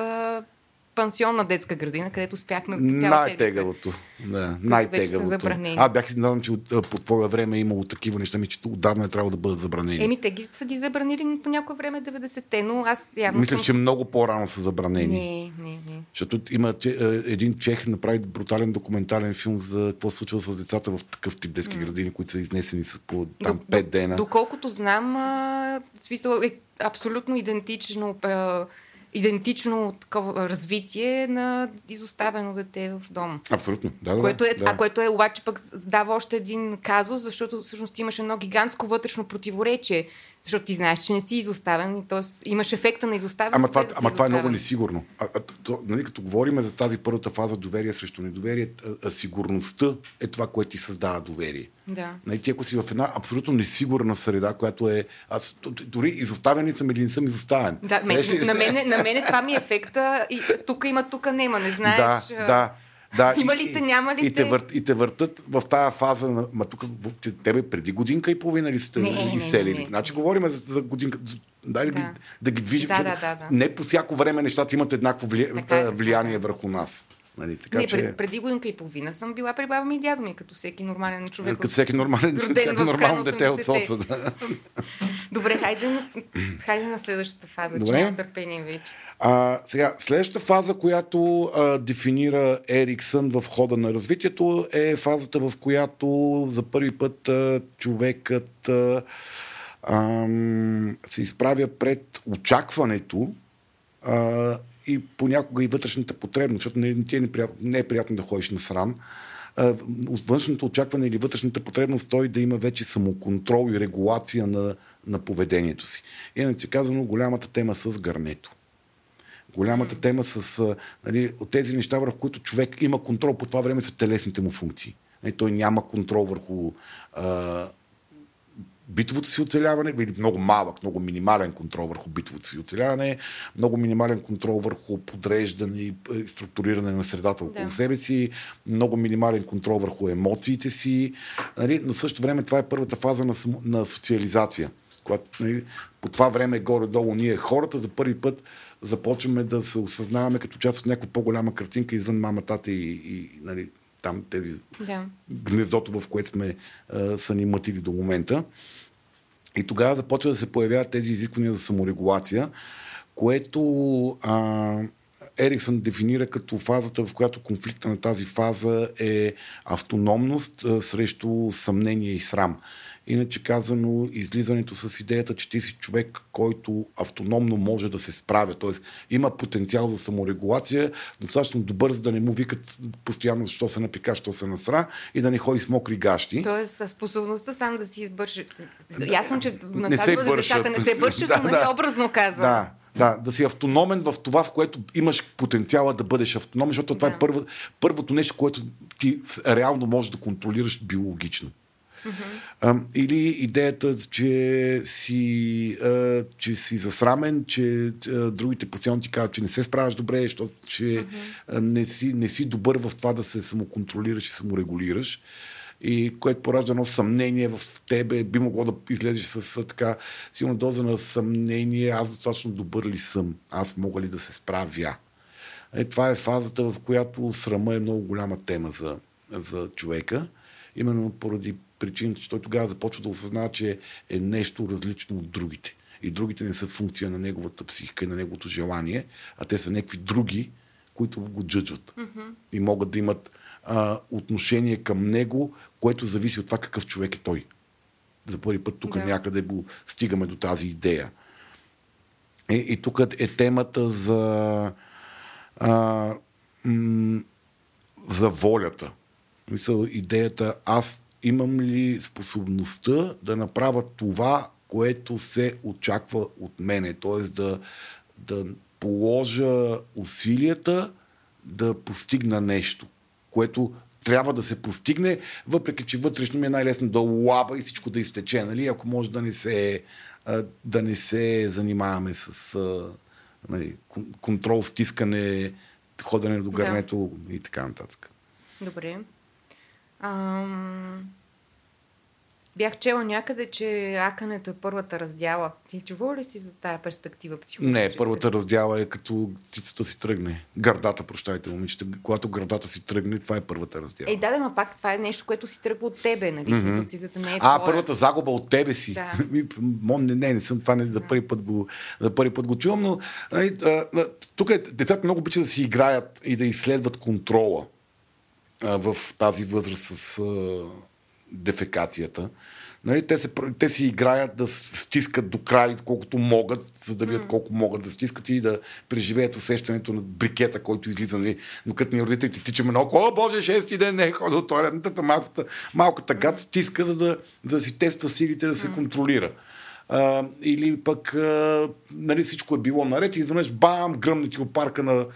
а, пансионна детска градина, където спяхме по цяла. Най-тегавото. Да, най-тегавото. А, бях изненадан, че по твое време е имало такива неща, ми, че отдавна е трябвало да бъдат забранени. Еми, те ги, са ги забранили по някое време 90-те, но аз явно Мисля, съм... че много по-рано са забранени. Не, не, не. Защото има че, един чех направи брутален документален филм за какво се случва с децата в такъв тип детски градини, които са изнесени с по там До- 5 дена. Доколкото знам, а, смисъл е абсолютно идентично, а, идентично такова развитие на изоставено дете в дом. Абсолютно. Да, да, Което е, да. А което е обаче пък дава още един казус, защото всъщност имаше едно гигантско вътрешно противоречие. Защото ти знаеш, че не си изоставен т.е. имаш ефекта на изоставен. Ама, това, ама това е много несигурно. А, а, то, нали, като говорим за тази първата фаза доверие срещу недоверие, а, а, сигурността е това, което ти създава доверие. Да. Нали, ти ако си в една абсолютно несигурна среда, която е... Аз, дори изоставен съм или не съм изоставен. Да, мен, на, мене, на мене това ми е ефекта. И, тук има, тук нема, не знаеш. Да, да. Да, Има и- ли те, няма ли и те? те? Вър, и те въртат в тая фаза. На, ма тук, тебе преди годинка и половина ли сте Не, изселили? не, не. Значи говорим за, за годинка. за- Дай да, Да. ги, да ги движим. Да, да, да, да. Не по всяко време нещата имат еднакво вли, Така е, така влияние е. върху нас. Нали, така, не, че, пред, преди годинка и половина съм била при баба ми и дядо ми, като всеки нормален човек. като всеки нормален, в нормално дете от 80-те. соца. Да. Добре, хайде, хайде на следващата фаза, Добре. че нямам търпение вече. А, сега, следващата фаза, която а, дефинира Ериксън в хода на развитието, е фазата, в която за първи път а, човекът а, ам, се изправя пред очакването а, и понякога и вътрешната потребност, защото не, ти е, неприятно, не е приятно да ходиш на срам. Външното очакване или вътрешната потребност той да има вече самоконтрол и регулация на, на поведението си. Иначе казано, голямата тема с гърнето. Голямата тема с нали, от тези неща, върху които човек има контрол по това време са телесните му функции. Нали, той няма контрол върху а, битовото си оцеляване, или много малък, много минимален контрол върху битовото си оцеляване, много минимален контрол върху подреждане и е, структуриране на средата около Да. себе си, много минимален контрол върху емоциите си, нали, но в същото време това е първата фаза на, на социализация. Когато, нали, по това време горе-долу ние хората за първи път започваме да се осъзнаваме като част от някаква по-голяма картинка извън мамата и, и нали, там тези Да. гнездото, в което сме а, са ни мътили до момента. И тогава започва да се появяват тези изисквания за саморегулация, което а, Ериксън дефинира като фазата, в която конфликта на тази фаза е автономност а, срещу съмнение и срам. Иначе казано, излизането с идеята, че ти си човек, който автономно може да се справя, т.е. има потенциал за саморегулация, достатъчно добър, за да не му викат постоянно, що се напика, що се насра и да не ходи с мокри гащи. Тоест, способността сам да си избърши. Ясно, че на Не тази възраст децата не се бършат. Да, но нали да. образно казвам. Да, да, да си автономен в това, в което имаш потенциала да бъдеш автономен, защото това Да. е първо, първото нещо, което ти реално можеш да контролираш биологично. А, или идеята, че си, че си засрамен, че другите постоянно ти казват, че не се справяш добре, защото че а, не, си, не си добър в това да се самоконтролираш и саморегулираш. И което поражда едно съмнение в тебе, би могло да излезеш с така силна доза на съмнение, аз достатъчно добър ли съм, аз мога ли да се справя. Е, това е фазата, в която срама е много голяма тема за, за човека. Именно поради причината, че той тогава започва да осъзнава, че е нещо различно от другите. И другите не са функция на неговата психика и на неговото желание, а те са някакви други, които го джъджват. Mm-hmm. И могат да имат а, отношение към него, което зависи от това какъв човек е той. За първи път тук да. някъде го стигаме до тази идея. И, и тук е темата за, а, м- за волята. Мисъл, идеята аз имам ли способността да направя това, което се очаква от мене. Т.е. да, да положа усилията да постигна нещо, което трябва да се постигне, въпреки че вътрешно ми е най-лесно да лаба и всичко да изтече, нали? ако може да не се, да не се занимаваме с нали, контрол, стискане, ходене до гърнето да. и така нататък. Добре. Ам... Бях чела някъде, че акането е първата раздяла. Ти чувал ли си за тая перспектива? Не, първата раздяла е като цицата си тръгне. Гърдата, прощайте, момичета. Когато гърдата си тръгне, това е първата раздяла. Е, да, да, ма пак това е нещо, което си тръгва от тебе, нали? Mm-hmm. Цицата не е а, твоя. първата загуба от тебе си. Да. не, не, не съм това не, за първи път го, за първи път го чувам, но тук е, децата много обичат да си играят и да изследват контрола в тази възраст с дефекацията. Нали, те, се, те си играят да стискат до край колкото могат, за да видят колко могат да стискат и да преживеят усещането на брикета, който излиза. Нали. Но като ни родителите тичаме на о, боже, шести ден не е ходил от туалетната, малката, малката гад стиска, за да, за да си тества силите да се контролира. А, или пък а, нали, всичко е било наред и изведнъж бам, гръмне ти опарка на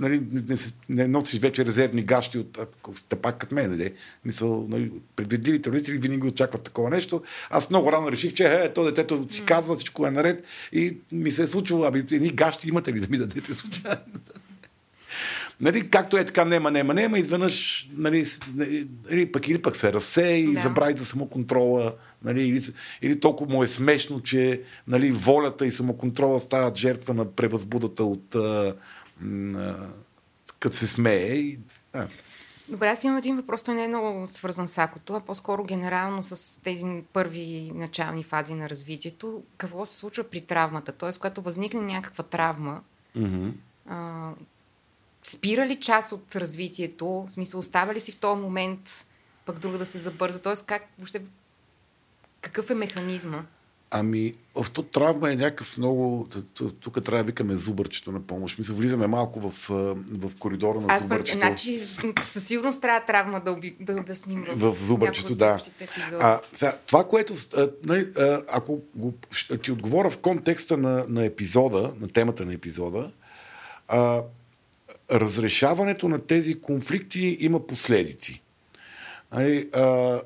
нали, не, не носиш вече резервни гащи от ако сте пак като мен. Нали? Мисъл, нали, предвидливите родители винаги очакват такова нещо. Аз много рано реших, че е, то детето си казва, всичко е наред и ми се е случило, аби едни гащи имате ли да ми дадете случайно? нали, както е така, нема, нема, нема, изведнъж, нали, или пък, или пък се разсе и да. забрави да самоконтрола, нали, или, или толкова му е смешно, че нали, волята и самоконтрола стават жертва на превъзбудата от като се смее. И, да. Добре, аз имам един въпрос, той не е много свързан с акото, а по-скоро генерално с тези първи начални фази на развитието. Какво се случва при травмата? Тоест, когато възникне някаква травма, mm-hmm. а, спира ли част от развитието? В смисъл, остава ли си в този момент пък друга да се забърза? Тоест, как, въобще, какъв е механизма? Ами, авто травма е някакъв много... Тук трябва да викаме зубърчето на помощ. Мисля, влизаме малко в, в коридора на Аз зубърчето. Значи, със сигурност трябва травма да, оби, да обясним в, в зубърчето, да. А, сега, това, което... А, нали, а, ако го, ти отговоря в контекста на, на епизода, на темата на епизода, а, разрешаването на тези конфликти има последици. Нали, а,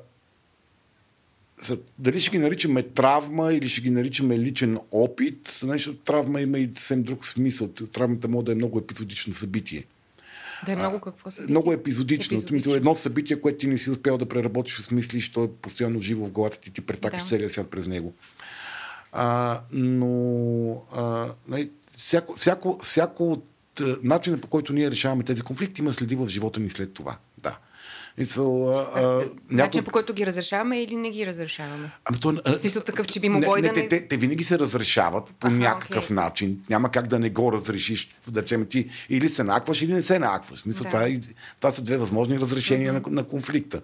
дали ще ги наричаме травма или ще ги наричаме личен опит, нещо травма има и съвсем друг смисъл. Травмата може да е много епизодично събитие. Да е много какво събитие? Много епизодично. епизодично. Едно събитие, което ти не си успял да преработиш с мислиш, то е постоянно живо в главата ти, ти претакаш да. целия свят през него. А, но а, всяко, всяко, всяко от начина по който ние решаваме тези конфликти има следи в живота ни след това. Да. Мисъл, а, а. Начин по който ги разрешаваме или не ги разрешаваме? Ами то, а, Смисъл такъв, че би могло и да не... Те, те, те винаги се разрешават по Аха, някакъв okay. начин. Няма как да не го разрешиш. Да речем ти или се накваш, или не се накваш. Мисъл, да. това, е, това са две възможни разрешения mm-hmm. на, на конфликта.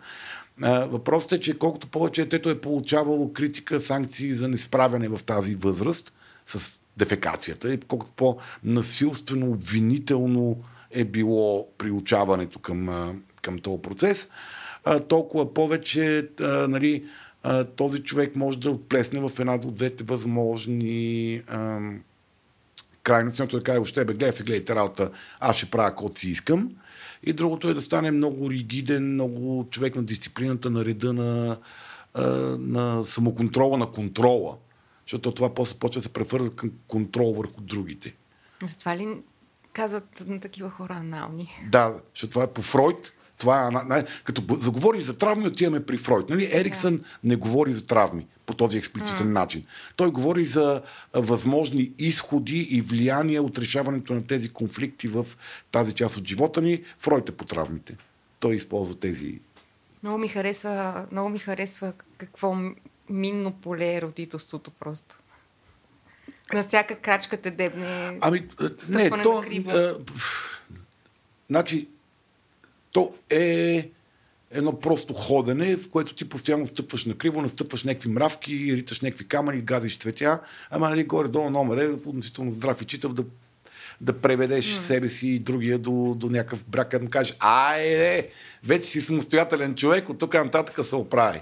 А, въпросът е, че колкото повече детето е получавало критика, санкции за несправяне в тази възраст с дефекацията и колкото по-насилствено, обвинително е било приучаването към, към този процес, а, толкова повече а, нали, а, този човек може да отплесне в една от двете възможни а, крайности, да каже, още бе, гледай се, гледайте работа, аз ще правя каквото си искам. И другото е да стане много ригиден, много човек на дисциплината, на реда на, на самоконтрола, на контрола. Защото това после почва да се превърна към контрол върху другите. Затова ли казват на такива хора анални? Да, защото това е по Фройд. Това е, като заговори за травми, отиваме при Фройд. Нали? Ериксън да. не говори за травми по този експлицитен mm. начин. Той говори за възможни изходи и влияния от решаването на тези конфликти в тази част от живота ни. Фройд е по травмите. Той използва тези. Много ми харесва, много ми харесва какво минно поле е родителството просто. На всяка крачка те дебне. Ами, не, то... А, значи, то е едно просто ходене, в което ти постоянно стъпваш на криво, настъпваш някакви мравки, риташ някакви камъни, газиш цветя, ама нали горе-долу номер е относително здрав и читав да да преведеш mm. себе си и другия до, до някакъв брак, да му кажеш, айде, вече си самостоятелен човек, от тук нататък се оправи.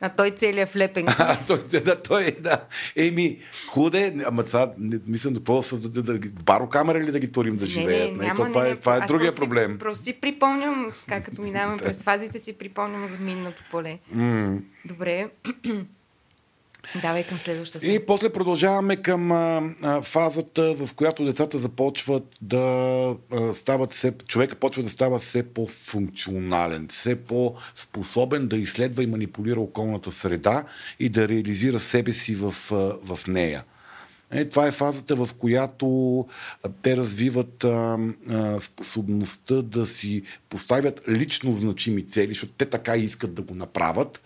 А той целият влепен. А, той, да, той, да. Еми, худе, ама това, не, мисля, да какво създаде, да, в барокамера ли да ги турим да живеят? Не, не, няма, то, това, не, е, това е другия просто проблем. Си, просто си припомням, как като минаваме през фазите, си припомням за минното поле. Mm. Добре. Давай към следващата. И после продължаваме към а, а, фазата, в която децата започват да а, стават все, човека почва да става все по-функционален, все по-способен да изследва и манипулира околната среда и да реализира себе си в, а, в нея. Е, това е фазата, в която те развиват а, а, способността да си поставят лично значими цели, защото те така искат да го направят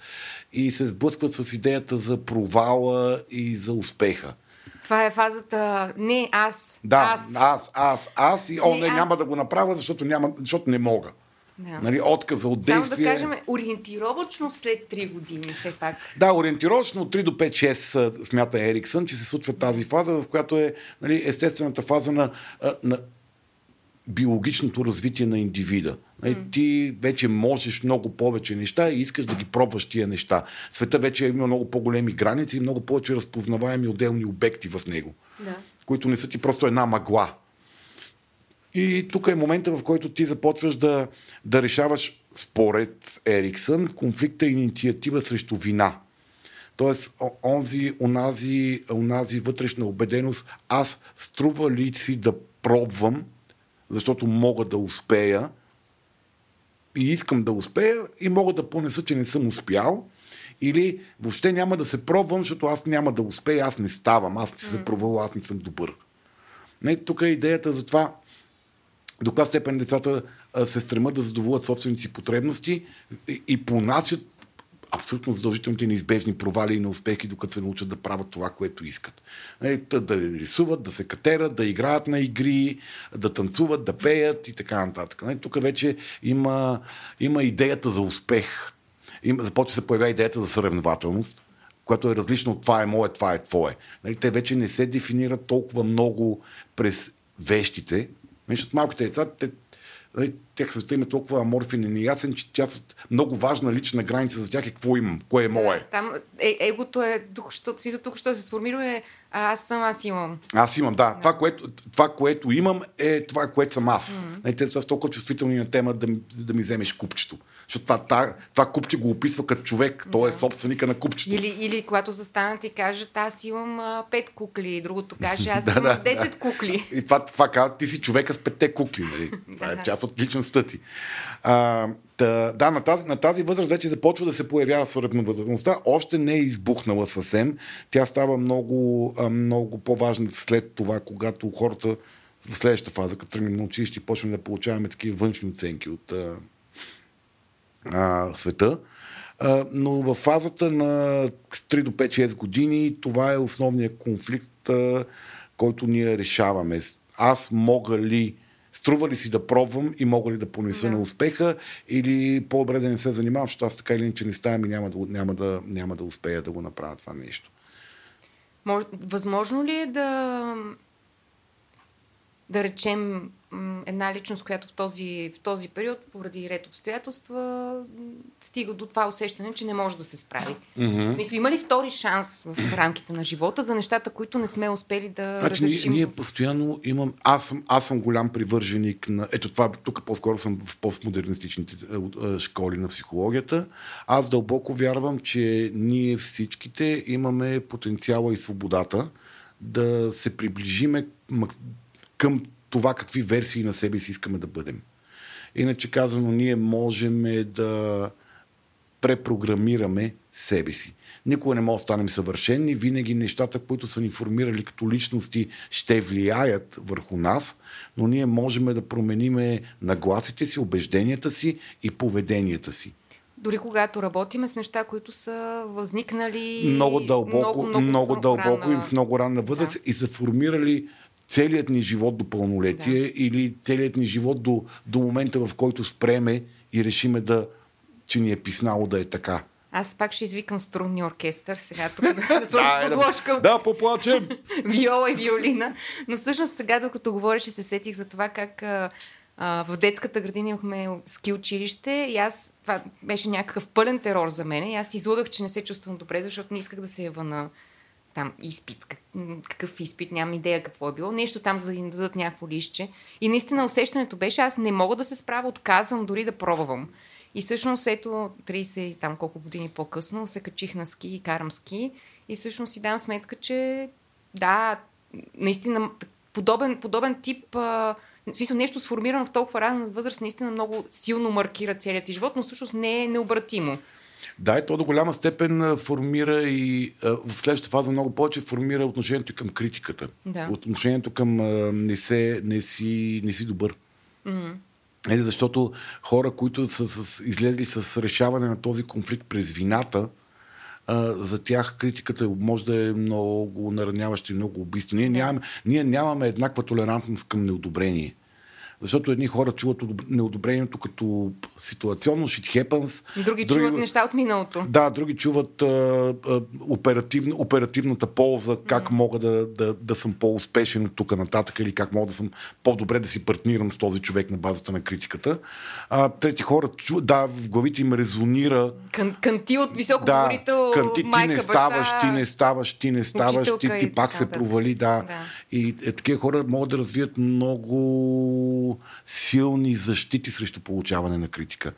и се сблъскват с идеята за провала и за успеха. Това е фазата не аз. Да, аз, аз, аз, аз и о, не, не аз... няма да го направя, защото, няма, защото не мога. Да. Нали, отказа от действие. Само да кажем, ориентировачно след 3 години, все пак. Да, ориентировачно от 3 до 5-6 смята Ериксън, че се случва тази фаза, в която е нали, естествената фаза на, на биологичното развитие на индивида. Mm. Ти вече можеш много повече неща и искаш да ги пробваш тия неща. Света вече има много по-големи граници и много повече разпознаваеми отделни обекти в него, да. които не са ти просто една мъгла. И тук е момента, в който ти започваш да, да решаваш, според Ериксън, конфликта и инициатива срещу вина. Тоест, онзи, онази, онази вътрешна убеденост, аз струва ли си да пробвам, защото мога да успея и искам да успея и мога да понеса, че не съм успял, или въобще няма да се пробвам, защото аз няма да успея, аз не ставам, аз ще се провал, аз не съм добър. Не, тук е идеята за това до каква степен децата се стремат да задоволят собствените си потребности и, понасят абсолютно задължителните неизбежни провали и неуспехи, докато се научат да правят това, което искат. Нали, да рисуват, да се катерат, да играят на игри, да танцуват, да пеят и така нататък. Нали, тук вече има, има идеята за успех. Започва се появява идеята за съревнователност, която е различна от това е мое, това е твое. Нали, те вече не се дефинират толкова много през вещите, защото малките деца, те, нали, тях света им е толкова аморфен и неясен, че тя много важна лична граница за тях е какво имам, кое е мое. Да, там е, егото е, тук, що, тук, що се сформира е а, аз съм, аз имам. Аз имам, да. да. Това, което, това, което имам е това, което съм аз. Mm-hmm. Те са толкова чувствителни на тема да, да ми вземеш купчето. Защото това, това, това купче го описва като човек. Той е собственика на купчето. Или, или когато застанат и кажат, аз имам а, пет кукли, другото каже, аз имам да, 10 да. кукли. И това, това казва, ти си човека с петте кукли. Нали? това е част от личността ти. А, та, да, на тази, на тази възраст вече започва да се появява съревнователността. Още не е избухнала съвсем. Тя става много, много по-важна след това, когато хората в следващата фаза, като тръгнем на училище, почваме да получаваме такива външни оценки от а, света. А, но в фазата на 3 до 5-6 години това е основният конфликт, а, който ние решаваме. Аз мога ли, струва ли си да пробвам и мога ли да понеса да. на успеха или по-добре да не се занимавам, защото аз така или иначе не ставам и няма да, няма, да, няма да успея да го направя това нещо. Възможно ли е да да речем една личност, която в този, в този период, поради ред обстоятелства, стига до това усещане, че не може да се справи. Mm-hmm. Смисъл, има ли втори шанс в рамките на живота за нещата, които не сме успели да значи, разрешим? Ние, ние постоянно имам... Аз съм, аз съм голям привърженик на... Ето това, тук по-скоро съм в постмодернистичните е, е, школи на психологията. Аз дълбоко вярвам, че ние всичките имаме потенциала и свободата да се приближиме към това какви версии на себе си искаме да бъдем. Иначе казано, ние можем да препрограмираме себе си. Никога не може да станем съвършени, винаги нещата, които са ни формирали като личности, ще влияят върху нас, но ние можем да промениме нагласите си, убежденията си и поведенията си. Дори когато работиме с неща, които са възникнали много дълбоко, много, много, много дълбоко ранна... и в много ранна възраст да. и са формирали целият ни живот до пълнолетие да. или целият ни живот до, до момента, в който спреме и решиме да, че ни е писнало да е така. Аз пак ще извикам струнни оркестър, сега тук да, да сложа подложка. Да, да, поплачем! Виола и виолина. Но всъщност сега, докато говориш, се сетих за това как а, а, в детската градина имахме ски училище и аз, това беше някакъв пълен терор за мен. И аз излъгах, че не се чувствам добре, защото не исках да се ява на там изпит, как, какъв изпит, нямам идея какво е било, нещо там, за да ни дадат някакво лище. И наистина усещането беше, аз не мога да се справя, отказвам дори да пробвам. И всъщност ето 30 там колко години по-късно се качих на ски и карам ски и всъщност си дам сметка, че да, наистина подобен, подобен тип а, в смисъл нещо сформирано в толкова ранна възраст наистина много силно маркира целият ти живот, но всъщност не е необратимо. Да, и то до голяма степен формира и в следващата фаза много повече формира отношението към критиката. Да. Отношението към не, се, не, си, не си добър. Mm-hmm. Е, защото хора, които са с, излезли с решаване на този конфликт през вината, а, за тях критиката може да е много нараняваща и много убийства. Ние, да. нямаме, ние нямаме еднаква толерантност към неодобрение. Защото едни хора чуват неодобрението като ситуационно, shit happens. Други, други чуват неща от миналото. Да, други чуват а, а, оперативно, оперативната полза, как mm. мога да, да, да съм по-успешен от тук нататък или как мога да съм по-добре да си партнирам с този човек на базата на критиката. А, трети хора, чу, да, в главите им резонира. Кан, канти от високо да, говорител, канти, майка, ти не баща, ставаш, ти не ставаш, ти не ставаш, ти, ти пак се провали, да. да. И е, такива хора могат да развият много силни защити срещу получаване на критика.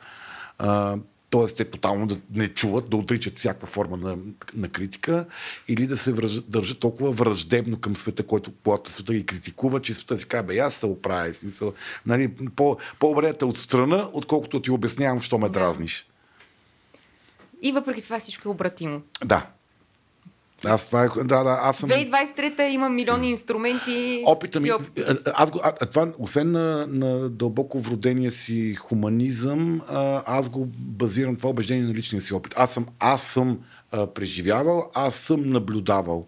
А, Тоест, те тотално да не чуват, да отричат всяка форма на, на критика или да се връж, държат толкова враждебно към света, който когато света ги критикува, че света си казва, аз се оправя. Смисъл, нали, по, по-добре да от страна, отколкото ти обяснявам, що ме дразниш. И въпреки това всичко е обратимо. Да. Аз това е, да, да, аз съм... 2023-та има милиони инструменти. Опита ми... Аз, го, а, това, освен на, на дълбоко вродения си хуманизъм, а, аз го базирам това убеждение на личния си опит. Аз съм, аз съм а, преживявал, аз съм наблюдавал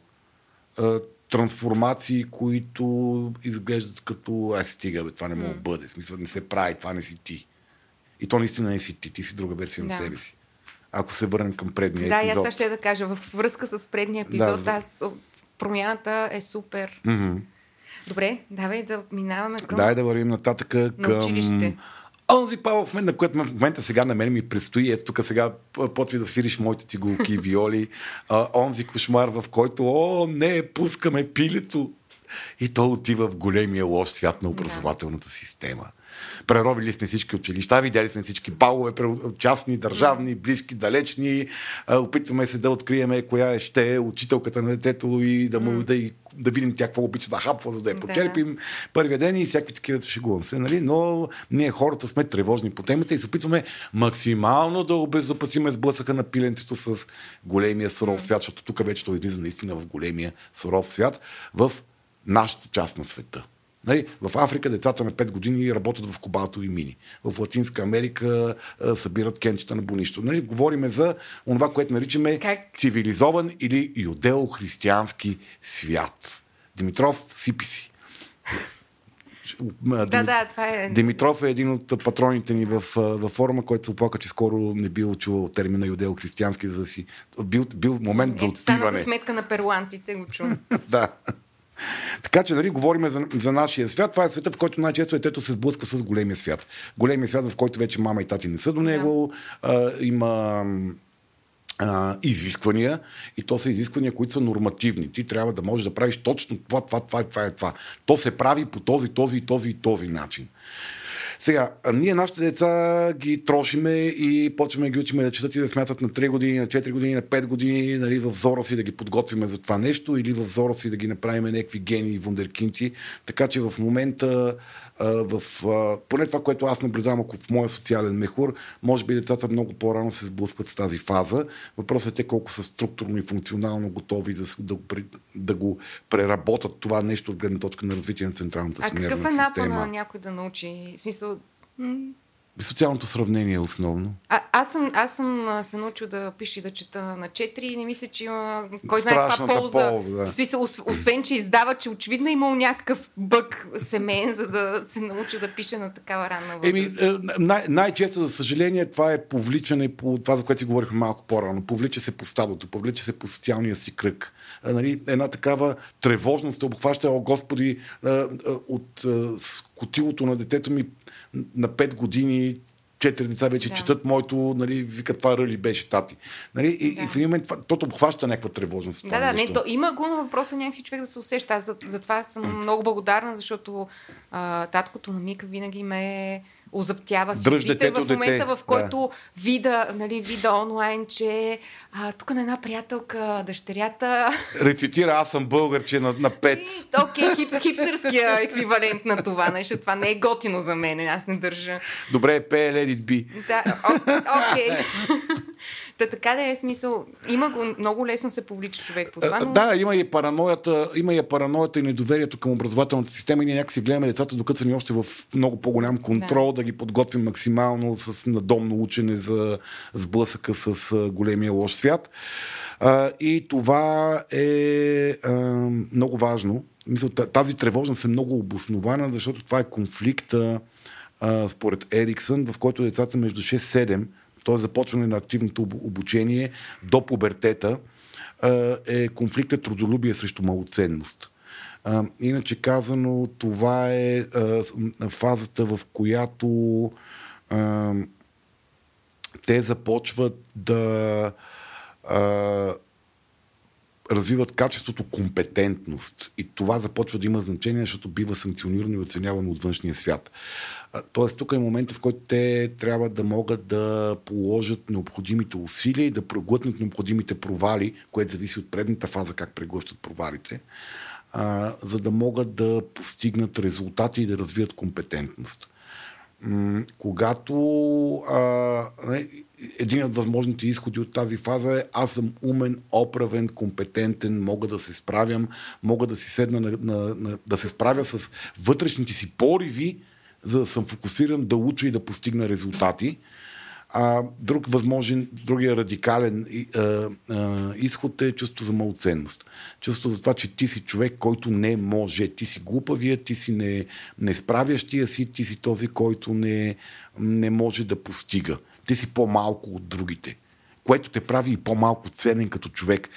а, трансформации, които изглеждат като ай стига, бе, това не мога да бъде. Смисъл, не се прави, това не си ти. И то наистина не си ти, ти си друга версия да. на себе си ако се върнем към предния да, епизод. Да, аз ще да кажа, в връзка с предния епизод, да, аз, промяната е супер. Mm-hmm. Добре, давай да минаваме към... Дай да вървим нататък към... училище. Онзи Павел в мен, на което в момента сега на мен ми предстои, ето тук сега почви да свириш моите цигулки и виоли, а, онзи кошмар, в който, о, не, пускаме пилето. И то отива в големия лош свят на образователната система. Преровили сме всички училища, видяли сме всички балове, частни, държавни, близки, далечни. Опитваме се да откриеме коя е ще е учителката на детето и да, му, да, и, да видим тя какво обича да хапва, за да я почерпим да. първия ден и всякакви такива шегувам се. Нали? Но ние хората сме тревожни по темата и се опитваме максимално да обезопасиме сблъсъка на пиленцето с големия суров свят, защото тук вече той излиза наистина в големия суров свят, в нашата част на света. Нали, в Африка децата на 5 години работят в кобалтови мини. В Латинска Америка а, събират кенчета на бонищо. Нали, говориме за това, което наричаме как? цивилизован или юдео-християнски свят. Димитров, сипи си. Да, да, това е. Димитров е един от патроните ни в, в форума, който се оплака, че скоро не бил чувал термина юдео-християнски, за да си. Бил, бил момент Ето, за отпиване. за сметка на перуанците го чувам. да. Така че, нали, говорим за, за нашия свят. Това е света, в който най-често детето се сблъска с големия свят. Големия свят, в който вече мама и тати не са до него. Да. А, има а, изисквания и то са изисквания, които са нормативни. Ти трябва да можеш да правиш точно това, това, това, това, това. То се прави по този, този, този и този начин. Сега, ние нашите деца ги трошиме и почваме да ги учиме да четат и да смятат на 3 години, на 4 години, на 5 години, нали, в зора си да ги подготвиме за това нещо или в зора си да ги направим някакви гени и вундеркинти. Така че в момента в, поне това, което аз наблюдавам ако в моя социален мехур, може би децата много по-рано се сблъскват с тази фаза. Въпросът е те колко са структурно и функционално готови да, да, го, да го преработат това нещо от гледна точка на развитие на централната а си нервна система. А какъв е напъна на някой да научи? В смисъл, Социалното сравнение е основно. А, аз, съм, аз съм се научил да пиша и да чета на 4 и не мисля, че има кой знае каква полза. полза да. В смисъл, освен, че издава, че очевидно е имал някакъв бък семейен, за да се научи да пише на такава ранна възраст. Еми, е, най- най-често, за съжаление, това е повличане по това, за което си говорихме малко по-рано. Повлича се по стадото, повлича се по социалния си кръг. Нали, една такава тревожност обхваща, о Господи, от котилото на детето ми на 5 години четири деца вече да. четат моето, нали, вика това ръли беше тати. Нали, и, да. и в един момент това, тото обхваща някаква тревожност. Да, да, не, то, има го на въпроса някакси човек да се усеща. Аз за, за това съм много благодарна, защото а, таткото на Мика винаги ме е озаптява си Дръж детето, в момента, дете. в който да. вида, нали, вида онлайн, че а, тук на една приятелка, дъщерята... Рецитира, аз съм българче на, на пет. Окей, okay, хип, хипстърския еквивалент на това, нещо. Това не е готино за мен, аз не държа. Добре, пее Let It Be. Да, окей. Okay. Та така да е смисъл. Има го, много лесно се повлича човек по това. Но... Да, има и параноята, има и параноята и недоверието към образователната система и ние някакси гледаме децата, докато са ни още в много по-голям контрол, да, да ги подготвим максимално с надомно учене за сблъсъка с големия лош свят. А, и това е а, много важно. Мисля, тази тревожност е много обоснована, защото това е конфликта а, според Ериксън, в който децата между 6-7 т.е. започване на активното обучение до пубертета, е конфликтът трудолюбие срещу малоценност. Иначе казано, това е фазата, в която те започват да развиват качеството компетентност. И това започва да има значение, защото бива санкционирано и оценявано от външния свят. Тоест, тук е момента, в който те трябва да могат да положат необходимите усилия и да преглътнат необходимите провали, което зависи от предната фаза, как преглъщат провалите, а, за да могат да постигнат резултати и да развият компетентност. Когато а, един от възможните изходи от тази фаза е аз съм умен, оправен, компетентен, мога да се справям, мога да си седна на, на, на, да се справя с вътрешните си пориви, за да съм фокусиран да уча и да постигна резултати. А, друг възможен, другия радикален а, а, изход е чувство за малоценност. Чувство за това, че ти си човек, който не може. Ти си глупавия, ти си не, не справящия си, ти си този, който не, не може да постига. Ти си по-малко от другите, което те прави и по-малко ценен като човек.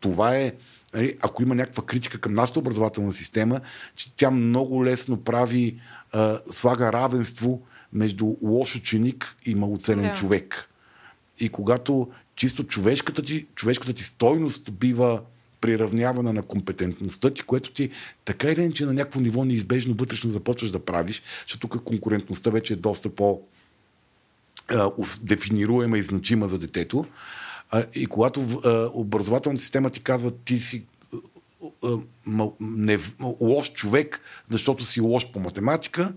Това е, нали, ако има някаква критика към нашата образователна система, че тя много лесно прави а, слага равенство между лош ученик и малоценен да. човек. И когато чисто човешката ти, човешката ти стойност бива приравнявана на компетентността ти, което ти така или иначе на някакво ниво неизбежно вътрешно започваш да правиш, защото тук конкурентността вече е доста по дефинируема и значима за детето. И когато образователната система ти казва, ти си лош човек, защото си лош по математика,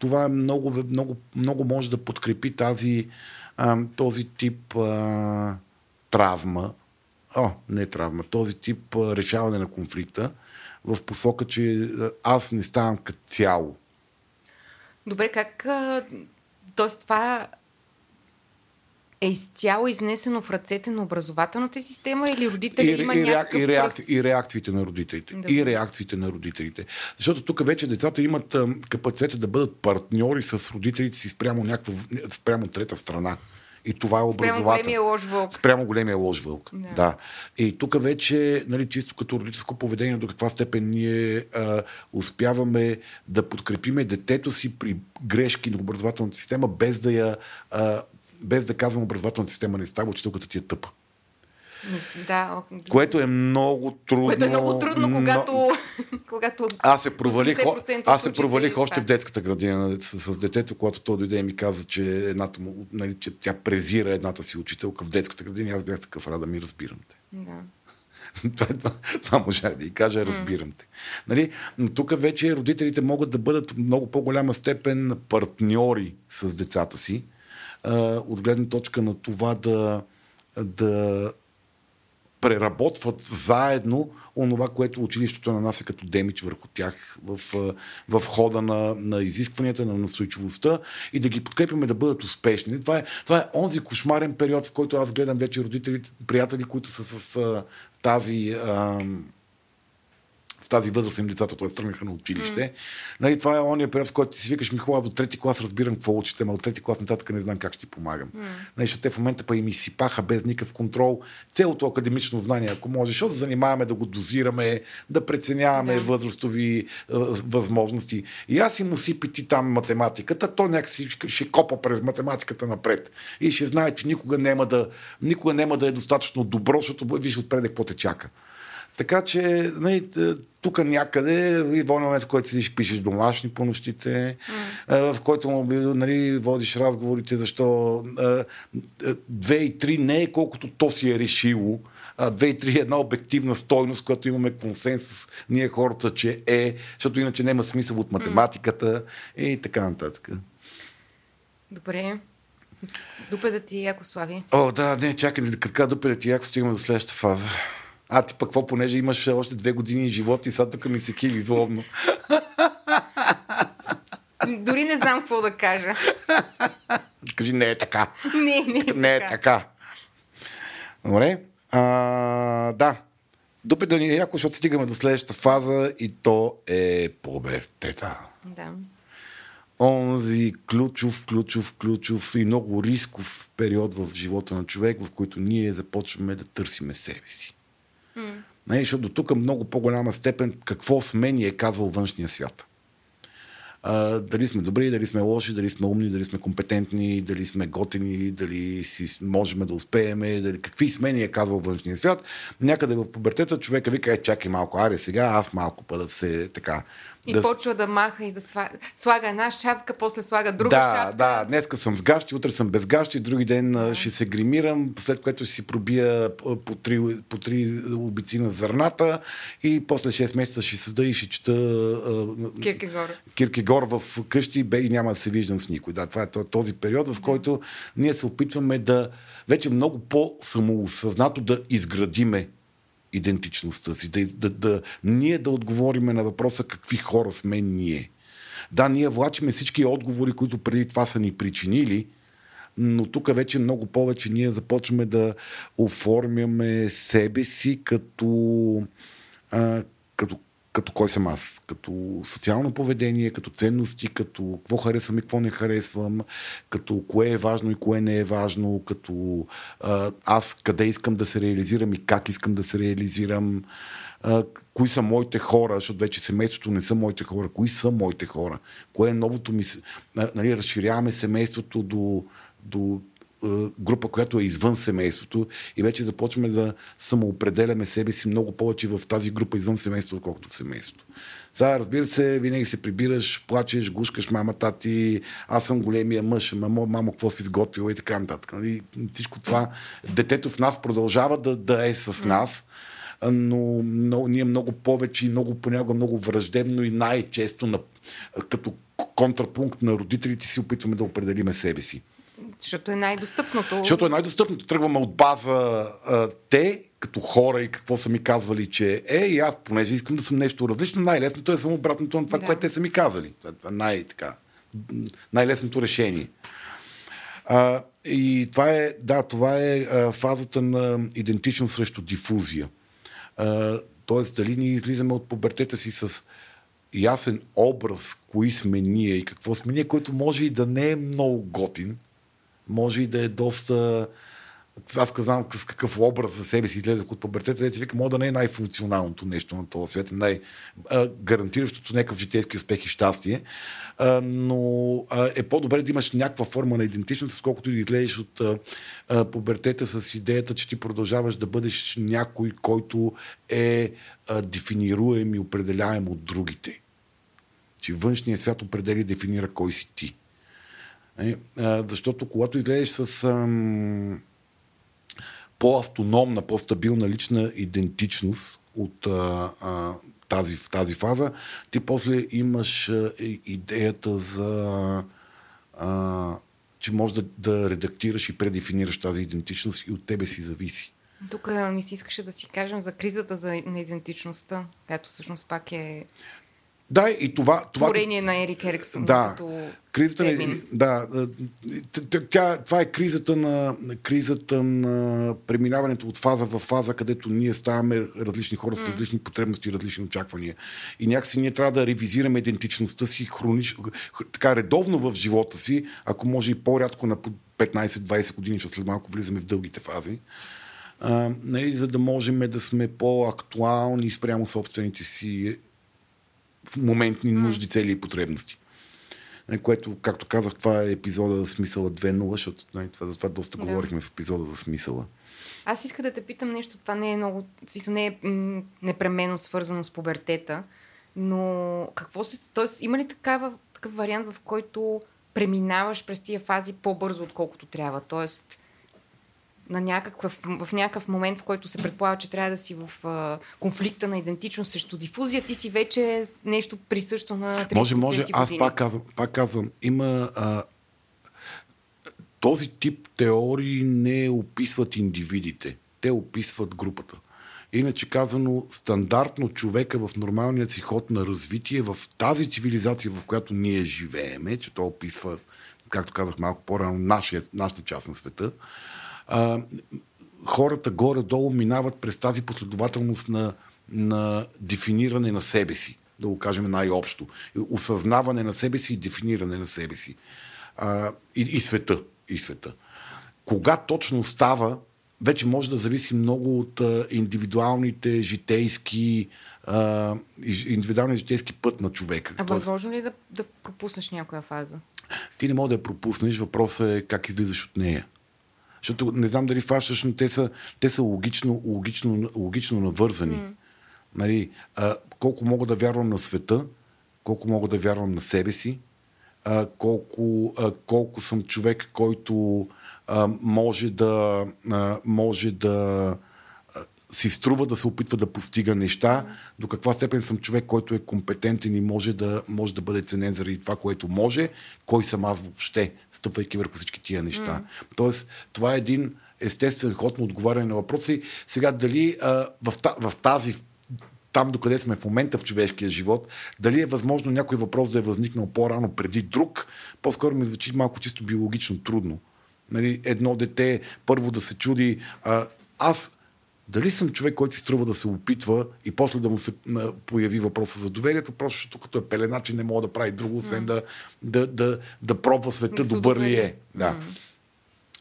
това е много, много, много може да подкрепи тази, а, този тип а, травма, о, не травма, този тип а, решаване на конфликта в посока, че аз не ставам като цяло. Добре, как... Тоест това е изцяло изнесено в ръцете на образователната система или родители и, има и, някакъв... И, реакци, и реакциите на родителите. Да. И реакциите на родителите. Защото тук вече децата имат капацитета да бъдат партньори с родителите си спрямо, някаква, спрямо трета страна. И това е образователно. Спрямо големия лош вълк. Спрямо големия лош вълк. Да. да. И тук вече, нали, чисто като родителско поведение, до каква степен ние а, успяваме да подкрепиме детето си при грешки на образователната система, без да я а, без да казвам образователната система не става, учителката ти е тъпа. Да. Което е много трудно. Което е много трудно, когато. Но... когато аз се провалих, аз се провалих още в детската градина с, с детето, когато той дойде и ми каза, че, едната му, нали, че тя презира едната си учителка в детската градина. Аз бях такъв рада ми, разбирам те. Да. това, това, това можах да и кажа, разбирам те. Нали? Но тук вече родителите могат да бъдат в много по-голяма степен партньори с децата си от гледна точка на това да, да преработват заедно онова, което училището нанася като демич върху тях в, в хода на, на изискванията, на настойчивостта и да ги подкрепяме да бъдат успешни. Това е, това е онзи кошмарен период, в който аз гледам вече родителите, приятели, които са с а, тази. А, тази възраст им децата, т.е. тръгнаха на училище. Mm. Нали, това е ония период, в който си викаш, ми хубаво, до трети клас разбирам какво учите, но от трети клас нататък не знам как ще ти помагам. Mm. Нали, защото те в момента па им изсипаха без никакъв контрол цялото академично знание, ако може, защото се занимаваме да го дозираме, да преценяваме yeah. възрастови е, възможности. И аз им усипи ти там математиката, то някакси ще копа през математиката напред. И ще знае, че никога няма да, никога няма да е достатъчно добро, защото виж отпред какво те чака. Така че нали, тук някъде и в момент, в който седиш, пишеш домашни по нощите, mm. в който нали, водиш разговорите, защо две и три не е колкото то си е решило. Две и три е една обективна стойност, която имаме консенсус ние хората, че е, защото иначе няма смисъл от математиката mm. и така нататък. Добре. Дупеда ти яко, Слави. О, да, не, чакай, така дупеда ти яко стигаме до следващата фаза. А ти пък какво, понеже имаш още две години живот и сега тук ми се кили злобно. Дори не знам какво да кажа. Кажи, не е така. Не, не е Не е така. Добре. А, да. Дупе да ни е яко, защото стигаме до следващата фаза и то е пубертета. Да. Онзи ключов, ключов, ключов и много рисков период в живота на човек, в който ние започваме да търсиме себе си. Не, защото до тук много по-голяма степен какво сме ни е казвал външния свят. А, дали сме добри, дали сме лоши, дали сме умни, дали сме компетентни, дали сме готини, дали си можем да успееме, дали, какви сме ни е казвал външния свят. Някъде в пубертета човека вика, е, чакай малко, аре сега, аз малко па да се така и да... почва да маха и да слага една шапка, после слага друга да, шапка. Да, днеска съм с гащи, утре съм без гащи, други ден да. ще се гримирам, след което ще си пробия по три, по три обици на зърната и после 6 месеца ще седа и ще чета Киркегор. Киркегор в къщи бе и няма да се виждам с никой. Да, това е този период, в който ние се опитваме да вече много по-самоосъзнато да изградиме идентичността си, да, да, да, ние да отговориме на въпроса какви хора сме ние. Да, ние влачиме всички отговори, които преди това са ни причинили, но тук вече много повече ние започваме да оформяме себе си като, а, като кой съм аз, като социално поведение, като ценности, като какво харесвам и какво не харесвам, като кое е важно и кое не е важно, като аз къде искам да се реализирам и как искам да се реализирам, кои са моите хора, защото вече семейството не са моите хора, кои са моите хора, кое е новото ми... Нали, разширяваме семейството до, до група, която е извън семейството и вече започваме да самоопределяме себе си много повече в тази група извън семейството, отколкото в семейството. Сега, разбира се, винаги се прибираш, плачеш, гушкаш мама, тати, аз съм големия мъж, мамо, мамо, какво си изготвила и така нататък. Нали? Всичко това, детето в нас продължава да, да е с нас, но, но ние много повече и много понякога много враждебно и най-често на, като контрапункт на родителите си опитваме да определиме себе си. Защото е най-достъпното. Защото е най-достъпното. Тръгваме от база а, те, като хора и какво са ми казвали, че е, и аз, понеже искам да съм нещо различно, най-лесното е само обратното на това, да. което те са ми казали. Най-така. Най-лесното решение. А, и това е, да, това е а, фазата на идентичност срещу дифузия. А, тоест, дали ние излизаме от пубертета си с ясен образ, кои сме ние и какво сме ние, който може и да не е много готин, може и да е доста аз знам с какъв образ за себе си излезах от пубертета, да си вика, може да не е най-функционалното нещо на този свят, най-гарантиращото някакъв житейски успех и щастие, но е по-добре да имаш някаква форма на идентичност, сколкото да излезеш от пубертета с идеята, че ти продължаваш да бъдеш някой, който е дефинируем и определяем от другите. Че външният свят определя и дефинира кой си ти. Е, защото когато излезеш с ам, по-автономна, по-стабилна лична идентичност от а, а, тази, в тази фаза, ти после имаш а, идеята за а, че можеш да, да редактираш и предефинираш тази идентичност и от тебе си зависи. Тук ми се искаше да си кажем за кризата за, на идентичността, която всъщност пак е Да, и това... това творение на Ерик Ериксън. Да. Като Кризата на, да, тя, това е кризата на, кризата на преминаването от фаза в фаза, където ние ставаме различни хора с различни потребности и различни очаквания. И някакси ние трябва да ревизираме идентичността си хронич, така редовно в живота си, ако може и по-рядко на по 15-20 години, защото след малко влизаме в дългите фази. А, нали, за да можем да сме по-актуални спрямо собствените си моментни нужди, цели и потребности. Нали, Което, както казах, това е епизода за смисъла 2.0, защото нали, това, за това доста Да. говорихме в епизода за смисъла. Аз иска да те питам нещо, това не е много, в смисъл не е м, непременно свързано с пубертета, но какво се, т.е. има ли такава, такъв вариант, в който преминаваш през тия фази по-бързо, отколкото трябва? Тоест, на някакъв, в някакъв момент, в който се предполага, че трябва да си в а, конфликта на идентичност срещу дифузия, ти си вече нещо присъщо на 30 Може, може, аз години. пак казвам, пак казвам има а, този тип теории не описват индивидите, те описват групата. Иначе казано, стандартно човека в нормалния си ход на развитие, в тази цивилизация, в която ние живееме, че то описва, както казах малко по-рано, нашия, нашата част на света, а, хората горе-долу минават през тази последователност на, на дефиниране на себе си, да го кажем най-общо. Осъзнаване на себе си и дефиниране на себе си. А, и, и света. И света. Кога точно става, вече може да зависи много от а, индивидуалните житейски а, индивидуалния житейски път на човека. А възможно ли е да, да пропуснеш някоя фаза? ти не можеш да я пропуснеш, въпросът е как излизаш от нея. Защото не знам дали фащаш, но те са, те са логично, логично, логично навързани. Mm. Нали, а, колко мога да вярвам на света, колко мога да вярвам на себе си, а, колко, а, колко съм човек, който а, може да, а, може да си струва да се опитва да постига неща, до каква степен съм човек, който е компетентен и може да, може да бъде ценен заради това, което може, кой съм аз въобще, стъпвайки върху всички тия неща. Тоест, това е един естествен ход на отговаряне на въпроси. Сега, дали а, в, в тази там, докъде сме в момента в човешкия живот, дали е възможно някой въпрос да е възникнал по-рано преди друг, по-скоро ми звучи малко чисто биологично трудно. Нали, едно дете първо да се чуди, а, аз дали съм човек, който си струва да се опитва и после да му се появи въпроса за доверието, просто защото като е пелена, че не мога да прави друго, освен да, да, да, да пробва света, Да добър ли е. Да.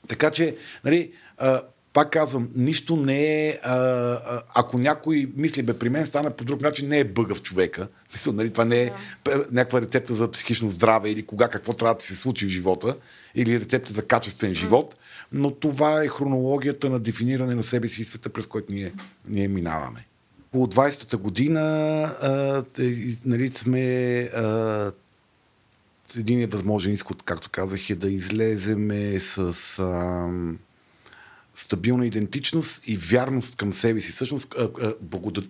Така че, нали, а, пак казвам, нищо не е. А, а, ако някой мисли, бе, при мен стана по друг начин, не е бъга в човека. Мисля, нали, това не е п- някаква рецепта за психично здраве или кога какво трябва да се случи в живота, или рецепта за качествен живот, но това е хронологията на дефиниране на себе си и света, през който ние, ние минаваме. Около 20-та година а, те- нали, сме а, един е възможен изход, както казах, е да излеземе с ам, стабилна идентичност и вярност към себе си. Всъщност, а, а,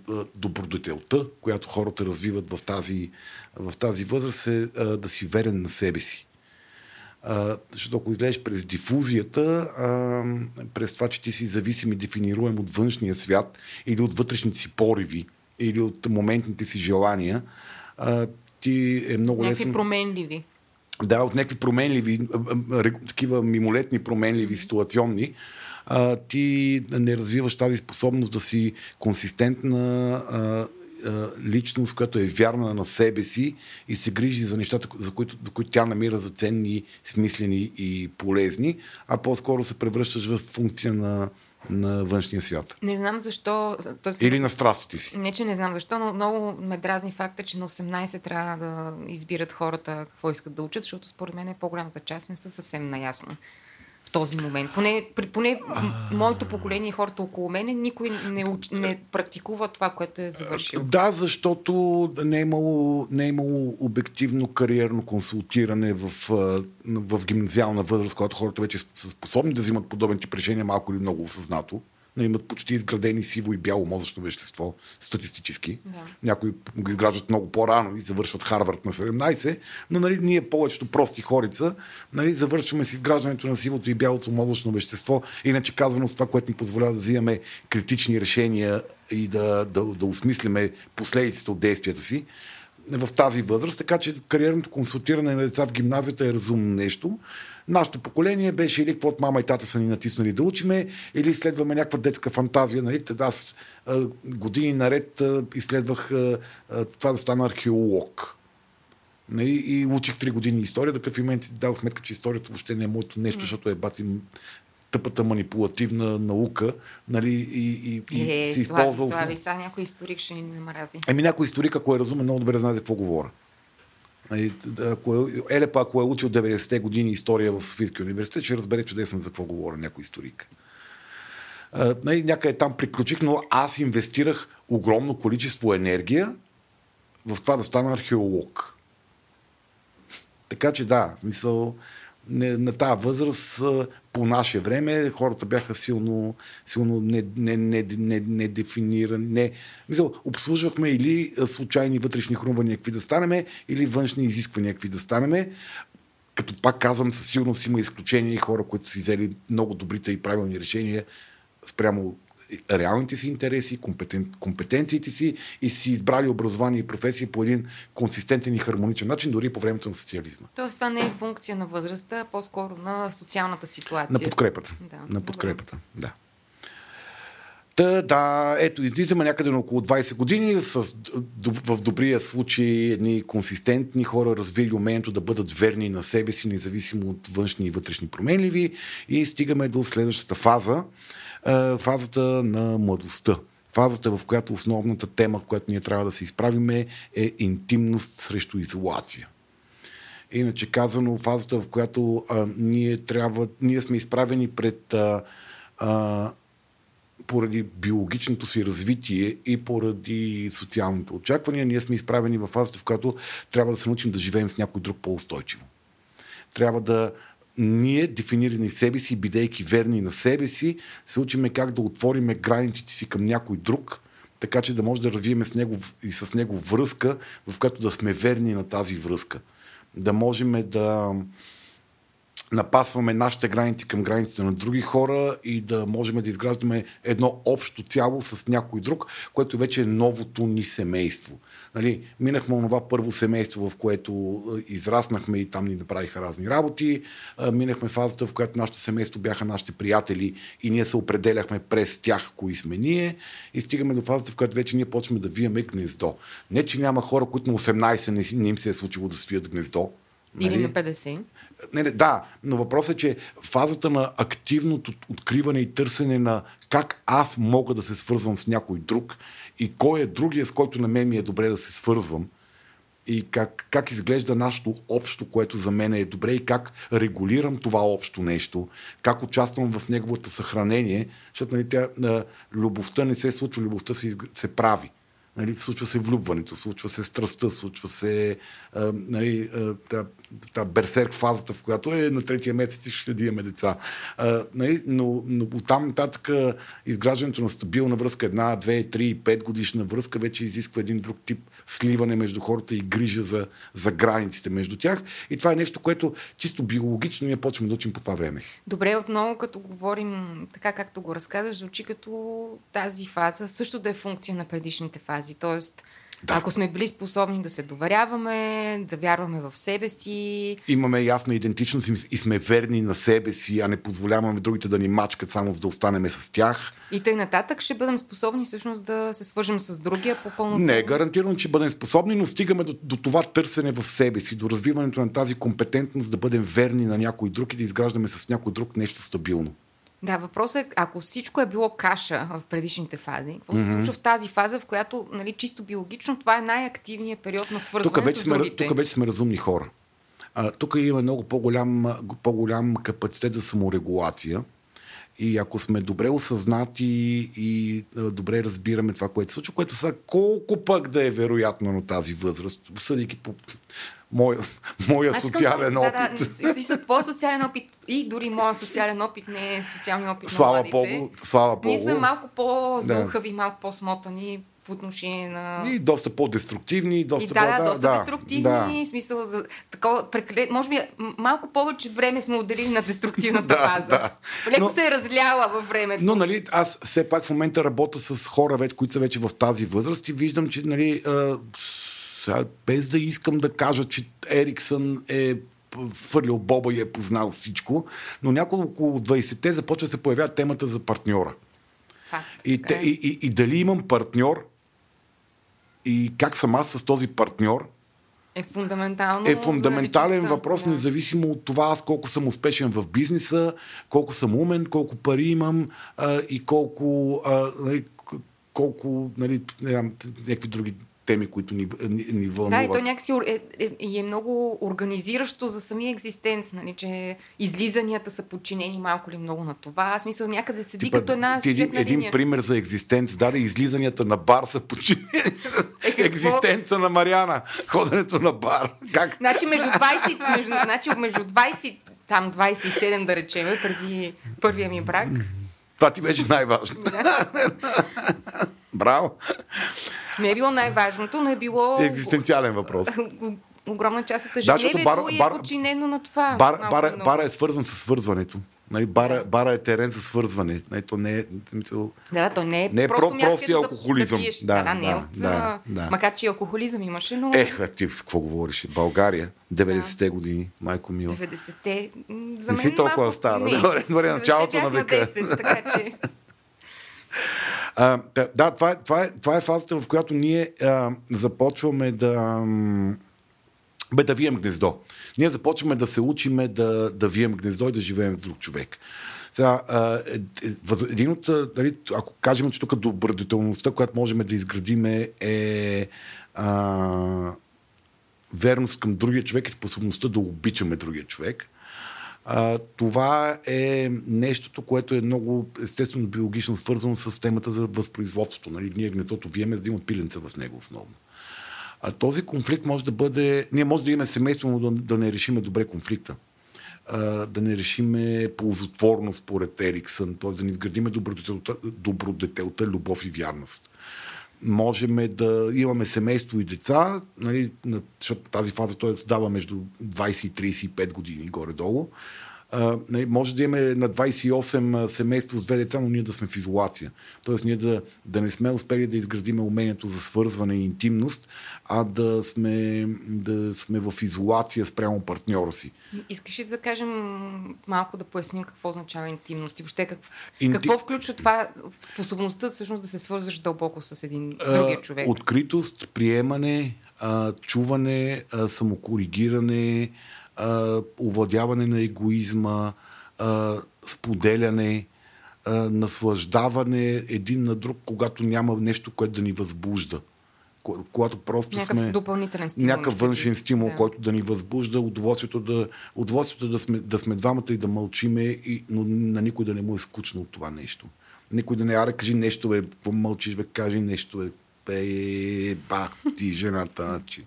а, добродетелта, която хората развиват в тази, в тази възраст е а, да си верен на себе си. А, защото ако излезеш през дифузията, а, през това, че ти си зависим и дефинируем от външния свят или от вътрешните си пориви, или от моментните си желания, а, ти е много Някакви лесно... променливи. Да, от някакви променливи, такива мимолетни променливи, ситуационни, а, ти не развиваш тази способност да си консистентна а, личност, която е вярна на себе си и се грижи за нещата, за които, за които тя намира за ценни, смислени и полезни, а по-скоро се превръщаш в функция на, на външния свят. Не знам защо. Тоест, Или на страстите си. Не, че не знам защо, но много ме дразни факта, че на 18 трябва да избират хората какво искат да учат, защото според мен по-голямата част не са съвсем наясно в този момент. Поне, при, поне моето поколение и хората около мене, никой не, уч, не практикува това, което е завършил. Да, защото не е имало, не е имало обективно кариерно консултиране в, в гимназиална възраст, когато хората вече са способни да взимат подобен тип решения, малко или много осъзнато. Нали, имат почти изградени сиво и бяло мозъчно вещество, статистически. Да. Някои го изграждат много по-рано и завършват Харвард на 17, но нали, ние повечето прости хорица нали, завършваме с изграждането на сивото и бялото мозъчно вещество, иначе казвано с това, което ни позволява да взимаме критични решения и да, да, да осмислиме последиците от действията си в тази възраст, така че кариерното консултиране на деца в гимназията е разумно нещо. Нашето поколение беше или каквото мама и тата са ни натиснали да учиме, или изследваме някаква детска фантазия. Нали? Аз години наред изследвах това да стана археолог. Нали? И учих три години история, докато в момент си дал сметка, че историята въобще не е моето нещо, защото е бати тъпата манипулативна наука, нали, и, и, и Е, се слави, използва... слави, сега някой историк ще ни намрази. Ами някой историк, ако е разумен, много добре знае за какво говоря. Нали, Ако е, Елепа, ако е учил 90-те години история в Софийския университет, ще разбере чудесно за какво говоря някой историк. Нали, някъде там приключих, но аз инвестирах огромно количество енергия в това да стана археолог. Така че да, в смисъл, не, на тази възраст по наше време хората бяха силно, силно не, не, не, не, не мисъл, обслужвахме или случайни вътрешни хрумвания, какви да станеме, или външни изисквания, какви да станеме. Като пак казвам, със сигурност има изключения и хора, които са си взели много добрите и правилни решения спрямо реалните си интереси, компетен, компетенциите си и си избрали образование и професия по един консистентен и хармоничен начин, дори по времето на социализма. Тоест това не е функция на възрастта, а по-скоро на социалната ситуация. На подкрепата. Да, на добре. подкрепата, да. Та, да, ето, излизаме някъде на около 20 години, с, в добрия случай едни консистентни хора, развили умението да бъдат верни на себе си, независимо от външни и вътрешни променливи и стигаме до следващата фаза, е, фазата на младостта. Фазата, в която основната тема, в която ние трябва да се изправиме е интимност срещу изолация. Иначе казано, фазата, в която а, ние трябва, ние сме изправени пред а, а, поради биологичното си развитие и поради социалните очаквания, ние сме изправени в фазата, в която трябва да се научим да живеем с някой друг по-устойчиво. Трябва да ние, дефинирани себе си, бидейки верни на себе си, се учиме как да отвориме границите си към някой друг, така че да може да развиеме с него и с него връзка, в която да сме верни на тази връзка. Да можем да напасваме нашите граници към границите на други хора и да можем да изграждаме едно общо цяло с някой друг, което вече е новото ни семейство. Нали, минахме онова първо семейство, в което е, израснахме и там ни направиха разни работи. Е, Минахме фазата, в която нашето семейство бяха нашите приятели и ние се определяхме през тях, кои сме ние. И стигаме до фазата, в която вече ние почваме да виеме гнездо. Не, че няма хора, които на 18 не, им се е случило да свият гнездо. Или нали? на 50. Не, не, да, но въпросът е, че фазата на активното откриване и търсене на как аз мога да се свързвам с някой друг и кой е другия, с който на мен ми е добре да се свързвам и как, как изглежда нашето общо, което за мен е добре и как регулирам това общо нещо, как участвам в неговото съхранение, защото нали, тя, любовта не се случва, любовта се, се прави. Нали, случва се влюбването, случва се страстта, случва се а, нали, та, та берсерк фазата, в която е на третия месец ще да имаме деца. А, нали, но, но оттам нататък изграждането на стабилна връзка, една, две, три, пет годишна връзка, вече изисква един друг тип сливане между хората и грижа за, за границите между тях. И това е нещо, което чисто биологично ние почваме да учим по това време. Добре, отново като говорим така както го разказваш, звучи като тази фаза също да е функция на предишните фази. Тоест, Да. ако сме били способни да се доверяваме, да вярваме в себе си, имаме ясна идентичност и- сме верни на себе си, а не позволяваме другите да ни мачкат само за да останеме с тях. и тъй нататък ще бъдем способни всъщност да се свържем с другия по пълноценно. Не гарантирано, че бъдем способни, но стигаме до, до това търсене в себе си, до развиването на тази компетентност да бъдем верни на някой друг и да изграждаме с някой друг нещо стабилно. Да, въпросът е, ако всичко е било каша в предишните фази, какво се случва в тази фаза, в която нали, чисто биологично това е най-активният период на свързване Тук вече, с сме, другите. тук вече сме разумни хора. А, тук има много по-голям, по-голям капацитет за саморегулация. И ако сме добре осъзнати и добре разбираме това, което се случва, което са колко пък да е вероятно на тази възраст, съдейки по моя, моя социален да- опит. Да, да, да, твой социален опит и дори моят социален опит не е социалния опит Слава на младите. Богу, слава Богу. Ние сме малко по-зълхави, малко по-смотани по отношение на... И доста по-деструктивни, доста И да, по- да, доста деструктивни, да. смисъл за такова прекале... Може би малко повече време сме отделили на деструктивната Да, фаза. да. Леко Но- се е разляла във времето. Но, нали, аз все пак в момента работя с хора, вече, които са вече в тази възраст и виждам, че, нали, а, сега, без да искам да кажа, че Ериксън е фърлил боба и е познал всичко, но няколко от 20-те започва да се появява темата за партньора. Факт, И, те, е. и, и, и дали имам партньор и как съм аз с този партньор, е фундаментално. е фундаментален въпрос, да. независимо от това аз колко съм успешен в бизнеса, колко съм умен, колко пари имам а, и колко, а, нали, колко нали, не знам, някакви други теми, които ни, ни, ни Да, вълнуват. и то някакси е, е, е много организиращо за самия екзистенц, нали, че излизанията са подчинени малко ли много на това. Аз мисля, някъде седи Типа, като една ти един, един линия. пример за екзистенц даде излизанията на бар са подчинени. Е, какво? Екзистенца на Мариана. Ходенето на бар. Как? Значи между 20, между, значи между 20, там 27 да речем, преди първия ми брак. Това ти беше най-важно. Браво! Не е било най-важното, но е било Екзистенциален въпрос. огромна част от ежедневието бар- и е бар- подчинено на това. Бар, малко бара, е свързан с свързването. Нали, бара, бара е терен за свързване. Нали, то не е, в смисъл, Да, да, то не е, Не е просто про- където алкохолизъм. Да, пиеш. Да, Да, да, не е да, от... да, да. Макар, че и алкохолизъм имаше, но... Ех, а ти какво говориш? България, 90-те години, майко мила. 90-те. м, За Не мен си толкова малко... стара. Не. Добре, добре, 90-те началото на века. 10, така че... А, да, това, е, това, е, това е фазата, в която ние а, започваме да. Бе, да вием гнездо. Ние започваме да се учиме да, да вием гнездо и да живеем с друг човек. Сега, а, е, е, един от, а, нали, ако кажем, че тук добродетелността, която можем да изградиме е а, верност към другия човек и способността да обичаме другия човек. Това е нещото, което е много естествено биологично свързано с темата за възпроизводството. Нали? Ние гнездото виеме, за да има пиленца в него основно. А този конфликт може да бъде... Ние може да имаме семейство, но да, да не решиме добре конфликта. А, да не решиме ползотворно според Ериксън, т.е. да не изградиме добродетелта, добродетелта, любов и вярност. Можем да имаме семейство и деца, нали, на- защото тази фаза той се дава между 20 и 35 години горе-долу. А, нали, може да имаме на 28 а, семейство с две деца, но ние да сме в изолация. Тоест ние да, да не сме успели да изградиме умението за свързване и интимност, а да сме, да сме в изолация спрямо партньора си. Искаш ли да кажем малко да поясним какво означава интимност и въобще как, Инти- какво включва това способността всъщност да се свързваш дълбоко с един, с другия човек? Откритост, приемане, а, чуване, а, самокоригиране, а, овладяване на егоизма, а, споделяне, а, наслаждаване един на друг, когато няма нещо, което да ни възбужда. Ко- Когато просто Някакъв сме... допълнителен стимул. някакъв външен стимул, Да. който да ни възбужда, удоволствието да, удоволствието да, сме, да сме двамата и да мълчиме, и, но на никой да не му е скучно от това нещо. Никой да не, аре, кажи нещо, бе, помълчиш, бе, кажи нещо, бе, бе, бах ти, жената, значи.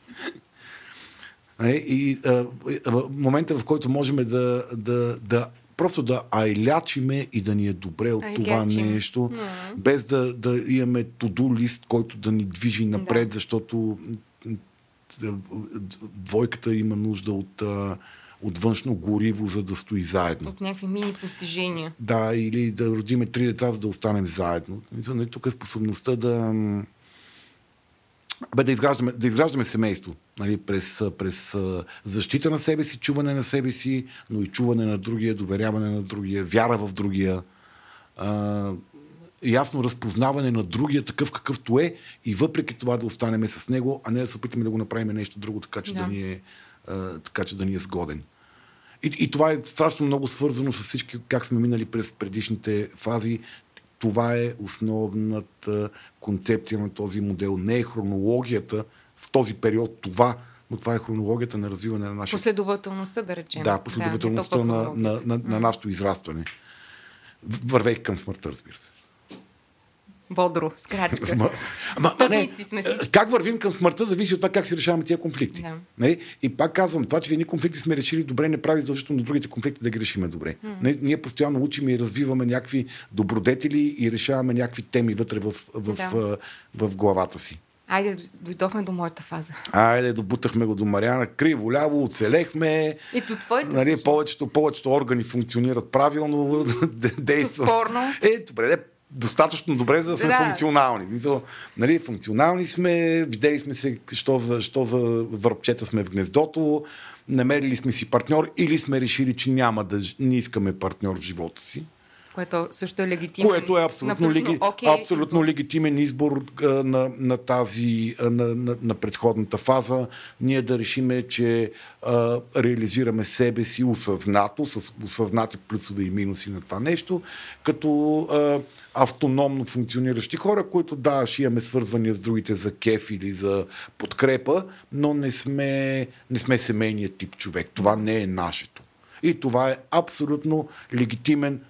Нали? И а, в момента, в който можем да, да, да просто да айлячиме и да ни е добре от това Айлячим. нещо, без да, да имаме туду лист, който да ни движи напред, Да. защото двойката има нужда от, от външно гориво, за да стои заедно. От някакви мини постижения. Да, или да родиме три деца, за да останем заедно. Нали, Тук е способността да, бе, да, изграждаме, да изграждаме семейство. Нали, през, през защита на себе си, чуване на себе си, но и чуване на другия, доверяване на другия, вяра в другия. А, ясно разпознаване на другия такъв какъвто е и въпреки това да останеме с него, а не да се опитаме да го направим нещо друго, така че да, Да. ни е, а, така, че да ни е сгоден. И, и това е страшно много свързано с всички, как сме минали през предишните фази. Това е основната концепция на този модел. Не е хронологията в този период това, но това е хронологията на развиване на нашия Последователността, да речем. да, не последователността толкова на, на, на, на нашето израстване. Вървейки към смъртта, разбира се. Бодро, с крачка. Сма... Ама, а не, сме как вървим към смъртта, зависи от това как си решаваме тия конфликти. Да. Нали? И пак казвам, това, че в едни конфликти сме решили добре, не прави задължително на другите конфликти да ги решиме добре. Нали? Ние постоянно учим и развиваме някакви добродетели и решаваме някакви теми вътре в, в, Да. в, в главата си. Айде, дойдохме до моята фаза. Айде, добутахме го до Мариана. Криво, ляво, оцелехме. Ето твоите Нали, повечето, повечето органи функционират правилно, действат. Спорно. Е, добре, де, достатъчно добре, за да сме Да. функционални. Мисъл, нали, функционални сме, видели сме се, що за, що за върбчета сме в гнездото, намерили сме си партньор или сме решили, че няма да не искаме партньор в живота си. Което също е легитимно. Което е абсолютно, леги, окей, абсолютно легитимен избор а, на, на тази, а, на, на, на предходната фаза. Ние да решиме, че а, реализираме себе си осъзнато, с осъзнати плюсове и минуси на това нещо, като а, автономно функциониращи хора, които да, ще имаме свързвания с другите за кеф или за подкрепа, но не сме, не сме семейният тип човек. Това не е нашето. И това е абсолютно легитимен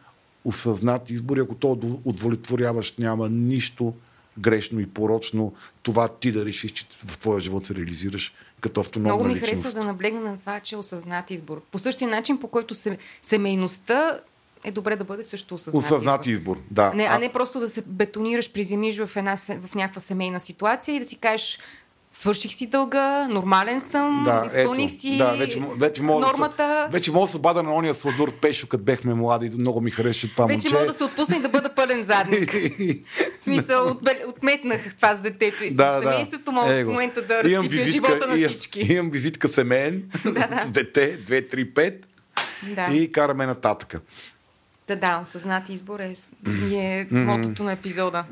осъзнат избор. Ако то удовлетворяващ, няма нищо грешно и порочно това ти да решиш, че в твоя живот се реализираш като автономна Много ми личност. харесва да наблегна на това, че е осъзнат избор. По същия начин, по който се, семейността е добре да бъде също осъзнат, Осъзнат избор, да. Не, а не просто да се бетонираш, приземиш в, една, в някаква семейна ситуация и да си кажеш свърших си дълга, нормален съм, Да, изпълних ето, си да, вече, вече мога нормата. Да се, вече мога да се бада на ония сладур Пешо, като бехме млади. Много ми харесваше това Вече момче. мога да се отпусна и да бъда пълен задник. В смисъл, отметнах това с детето и с да, семейството, мога в Его. момента да Имам разсипя живота на имам- всички. Имам визитка семейен с дете, 2, 3, 5 Да. и караме нататъка. Да, да, осъзнат избор е, е мотото на епизода.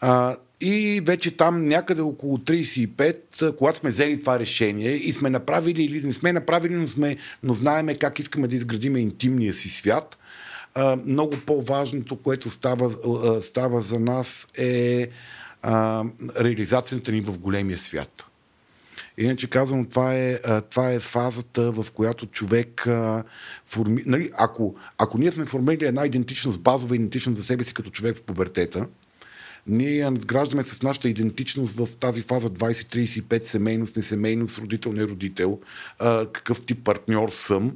А, и вече там някъде около 35, а, когато сме взели това решение и сме направили или не сме направили, но, сме, но знаеме как искаме да изградиме интимния си свят, а, много по-важното, което става, а, става за нас е а, реализацията ни в големия свят. Иначе казвам, това е, това е фазата, в която човек а, форми... нали, ако, ако ние сме формирали една идентичност, базова идентичност за себе си като човек в пубертета, ние я надграждаме с нашата идентичност в тази фаза 20-35, семейност, несемейност, родител, не родител, какъв тип партньор съм,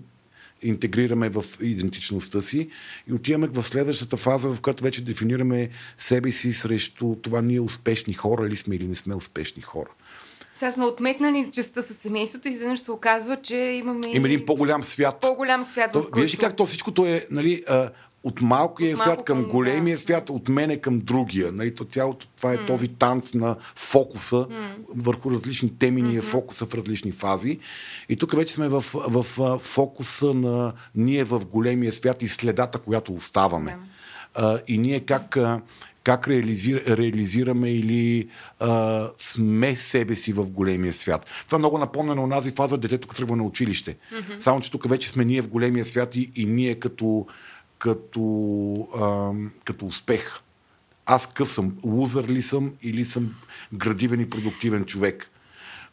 интегрираме в идентичността си и отиваме в следващата фаза, в която вече дефинираме себе си срещу това ние успешни хора ли сме или не сме успешни хора. Сега сме отметнали частта с семейството и изведнъж се оказва, че имаме Има един по-голям свят. по-голям свят, То, в който... Ли как то всичкото е нали, а, от малкия От свят към към- големия да. свят, от мене към другия. Нали, то цялото това е този танц на фокуса върху различни теми, ни е фокуса в различни фази. И тук вече сме в, в, а, фокуса на ние в големия свят и следата, която оставаме. А, и ние как, а, как реализир, реализираме или а, сме себе си в големия свят. Това много напомня на онази фаза, детето като тръгва на училище. Mm-hmm. Само, че тук вече сме ние в големия свят и, и ние като, като, а, като успех. Аз къв съм? Лузър ли съм или съм градивен и продуктивен човек?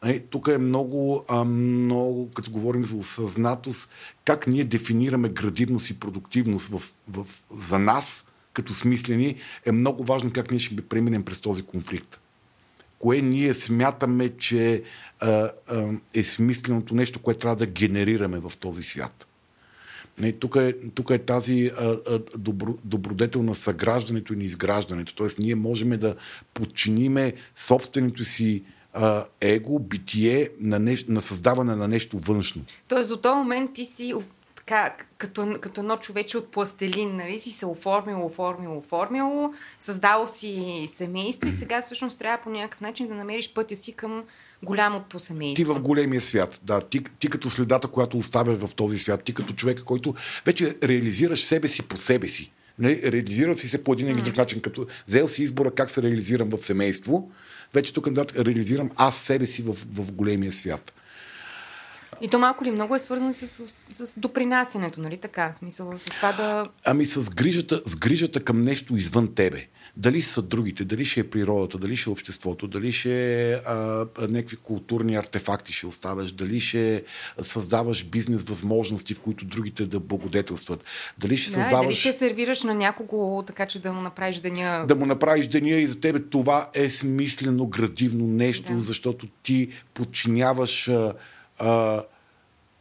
Нали, Тук е много, много, като говорим за осъзнатост, как ние дефинираме градивност и продуктивност в, в, за нас, като смислени, е много важно как ние ще преминем през този конфликт. Кое ние смятаме, че а, а, е смисленото нещо, което трябва да генерираме в този свят. Не, тук, е, тук е тази а, а, добро, добродетел на съграждането и на изграждането. Тоест, ние можем да подчиниме собственото си его, битие на, неш, на създаване на нещо външно. Тоест до този момент ти си така, като, като едно човече от пластелин, нали, си се оформило, оформило, оформило, създало си семейство и сега всъщност трябва по някакъв начин да намериш пътя си към голямото семейство. Ти в големия свят, да. Ти, ти като следата, която оставяш в този свят, ти като човек, който вече реализираш себе си по себе си. Нали? Реализирал си се по един или друг начин, като взел си избора как се реализирам в семейство, вече тук нататък реализирам аз себе си в, в големия свят. И то малко ли много е свързано с, с, допринасянето, нали така? В смисъл с това да... Ами с грижата, с грижата към нещо извън тебе. Дали са другите, дали ще е природата, дали ще е обществото, дали ще е някакви културни артефакти ще оставяш, дали ще създаваш бизнес възможности, в които другите да благодетелстват. Дали ще Да, създаваш... дали ще сервираш на някого, така че да му направиш деня... да му направиш деня и за тебе това е смислено, градивно нещо, Да. защото ти подчиняваш а,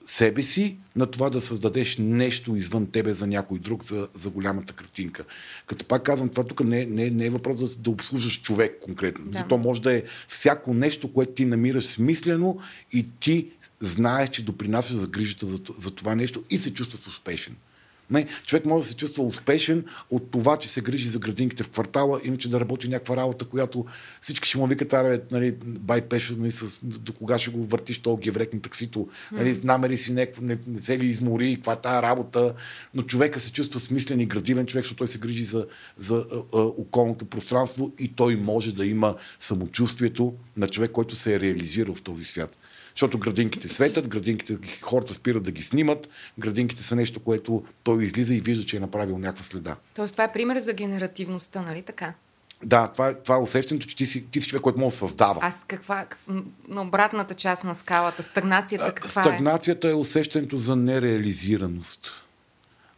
себе си на това да създадеш нещо извън тебе за някой друг, за, за голямата картинка. Като пак казвам, това тук не, е- не, не е въпрос да, да обслужваш човек конкретно. Да. Зато може да е всяко нещо, което ти намираш смислено и ти знаеш, че допринасяш за грижата за, за това нещо и се чувстваш успешен. Не, човек може да се чувства успешен от това, че се грижи за градинките в квартала, иначе да работи някаква работа, която всички ще му викат, аре, нали, бай пешо, нали, с, до кога ще го въртиш то геврек на таксито, нали, намери си някакво, не, не се ли измори, каква е тая работа, но човека се чувства смислен и градивен човек, защото той се грижи за, за а, а, околното пространство и той може да има самочувствието на човек, който се е реализирал в този свят. Защото градинките светят, градинките хората спират да ги снимат, градинките са нещо, което той излиза и вижда, че е направил някаква следа. Тоест това е пример за генеративността, нали така? Да, това е, това е усещането, че ти си, ти си човек, който може да създава. Аз каква, каква на обратната част на скалата, стагнацията каква е? Стагнацията е усещането за нереализираност.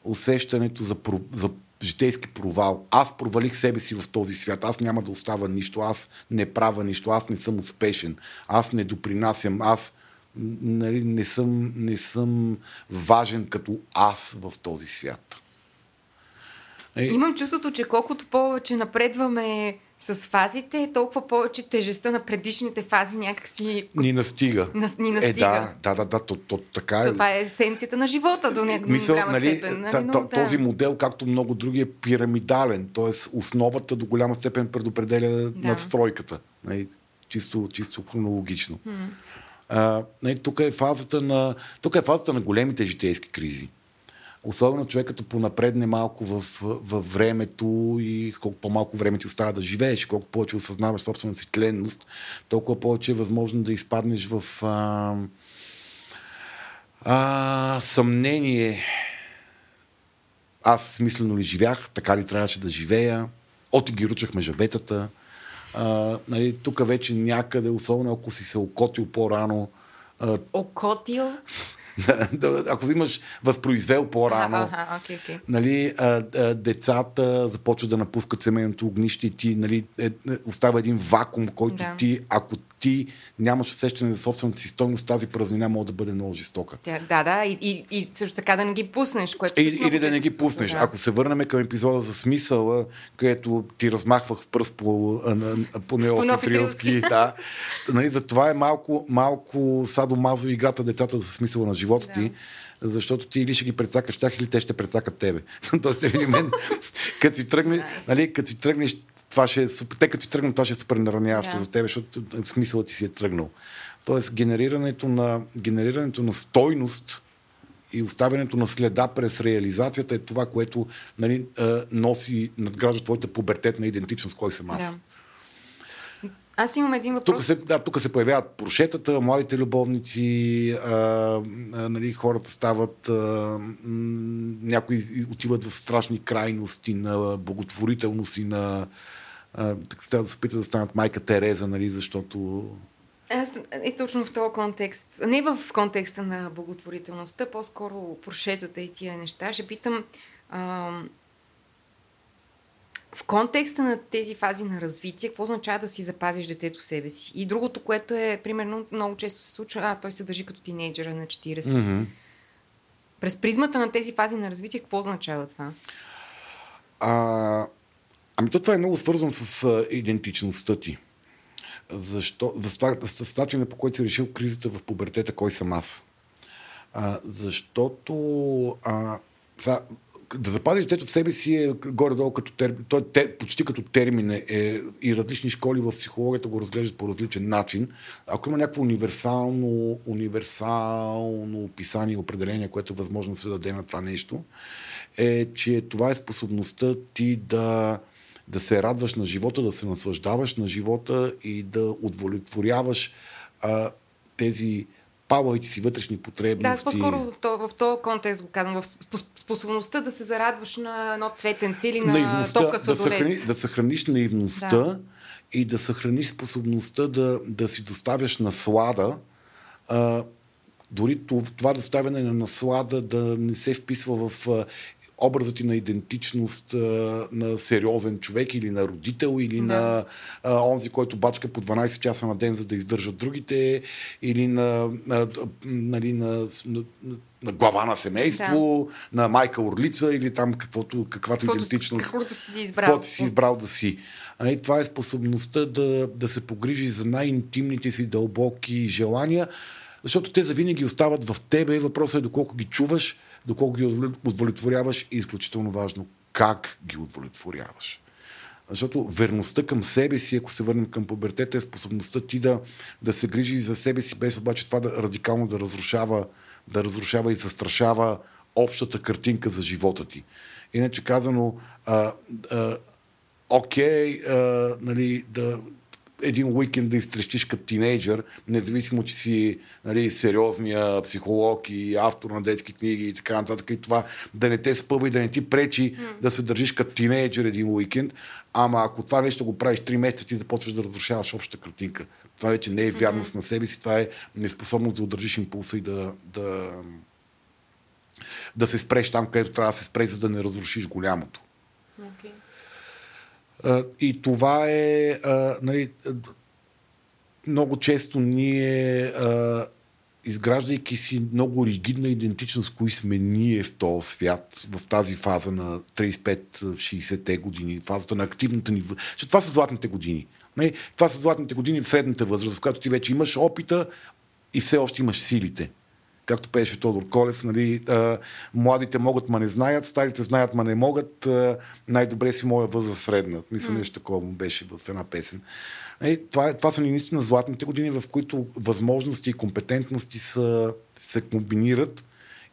Усещането за, за житейски провал. Аз провалих себе си в този свят. Аз няма да остава нищо. Аз не правя нищо. Аз не съм успешен. Аз не допринасям. Аз нали, не, съм, не съм важен като аз в този свят. Е, Имам чувството, че колкото повече напредваме с фазите, толкова повече тежестта на предишните фази някакси ни настига. Нас- ни Е, настига. да, да, да, да то, то, така е. Това е есенцията на живота до някаква Мисъл, голяма нали, степен. Нали? та, Но, да. този модел, както много други, е пирамидален. Т.е. основата до голяма степен предопределя Да. надстройката. Нали, чисто, чисто хронологично. А, нали, тук, е фазата на, тук е фазата на големите житейски кризи. Особено човек като понапредне малко в, във времето и колко по-малко време ти остава да живееш, колко повече осъзнаваш собствената си тленност, толкова повече е възможно да изпаднеш в а, а, съмнение. Аз смислено ли живях, така ли трябваше да живея, оти ги ручахме жабетата. Нали, тук вече някъде, особено ако си се окотил по-рано, а, Окотил. ако имаш възпроизвел по-рано, Аха, окей, окей. нали, а, а, децата започват да напускат семейното огнище и ти нали, е, е, остава един вакуум, който Да. ти, ако ти нямаш усещане за собствената си стойност, тази празнина може да бъде много жестока. Да, да, и, и, и също така да не ги пуснеш, което много или да не ги пуснеш. да. Ако се върнем към епизода за смисъла, където ти размахвах пръст по, по неофитрилски. да. Нали, за това е малко, малко садомазо играта децата за смисъла на живота ти, защото ти или ще ги прецакаш тях, или те ще прецакат тебе. Тоест, е, мен, като си тръгнеш, Nice. нали, като си тръгнеш, това ще е те като си тръгнат, това ще е супер нараняващо Да. за тебе, защото смисълът ти си е тръгнал. Тоест, генерирането на, генерирането на стойност и оставянето на следа през реализацията е това, което нали, а, носи, надгражда твоята пубертетна идентичност, кой съм аз. Да. Аз имам един въпрос. Тук се, да, тук се появяват прошетата, младите любовници, а, а, нали, хората стават, а, някои отиват в страшни крайности на благотворителност и на а, така да се опитат да станат майка Тереза, нали, защото Аз е точно в този контекст. Не в контекста на благотворителността, по-скоро прошетата и тия неща. Ще питам ам, в контекста на тези фази на развитие, какво означава да си запазиш детето себе си? И другото, което е, примерно, много често се случва, а, той се държи като тинейджера на 40. м-м. През призмата на тези фази на развитие, какво означава това? А, ами то това е много свързано с а, идентичността ти. Защо? За това, с начина по който си решил кризата в пубертета, кой съм аз. А, защото а, сега, да запазиш детето в себе си е горе-долу като термин, той е тер, почти като термин е, е, и различни школи в психологията го разглеждат по различен начин. Ако има някакво универсално, универсално описание и определение, което е възможно да се даде на това нещо, е, че това е способността ти да, да се радваш на живота, да се наслаждаваш на живота и да удовлетворяваш а, тези павалите си вътрешни потребности. Да, по-скоро в, то, в този контекст го казвам, в способността да се зарадваш на едно цветенце или на наивността, топка да, съхрани, да съхраниш наивността да. и да съхраниш способността да, да си доставяш наслада, а, дори това доставяне на наслада да не се вписва в образът ти на идентичност на сериозен човек или на родител или да. на а, онзи, който бачка по 12 часа на ден, за да издържат другите, или на, на, нали, на, на, на глава на семейство, да. на майка орлица или там каквото, каквато каквото, идентичност. Каквото си избрал. Каквото си избрал да си. А, и това е способността да, да се погрижи за най-интимните си дълбоки желания, защото те завинаги остават в тебе. Въпросът е доколко ги чуваш, доколко ги удовлетворяваш и изключително важно как ги удовлетворяваш. Защото верността към себе си, ако се върнем към пубертета, е способността ти да, да се грижи за себе си, без обаче това да радикално да разрушава, да разрушава и застрашава общата картинка за живота ти. Иначе казано, а, а, окей, а, нали, да, един уикенд да изтрещиш като тинейджър, независимо, че си нали, сериозния психолог и автор на детски книги и така нататък и това да не те спъва и да не ти пречи mm. да се държиш като тинейджър един уикенд, ама ако това нещо го правиш 3 месеца, ти да почваш да разрушаваш общата картинка. Това вече не е вярност mm-hmm. на себе си, това е неспособност да удържиш импулса и да, да, да се спреш там, където трябва да се спреш, за да не разрушиш голямото. Okay и това е, нали, много често ние, изграждайки си много ригидна идентичност, кои сме ние в този свят, в тази фаза на 35-60-те години, фазата на активната ни... Защото това са златните години. Не? Нали, това са златните години в средната възраст, в която ти вече имаш опита и все още имаш силите както пеше Тодор Колев, нали, а, младите могат, ма не знаят, старите знаят, ма не могат, а, най-добре си моя възраст средна. Мисля, mm. нещо такова му беше в една песен. Е, това, това са ни наистина златните години, в които възможности и компетентности са, се комбинират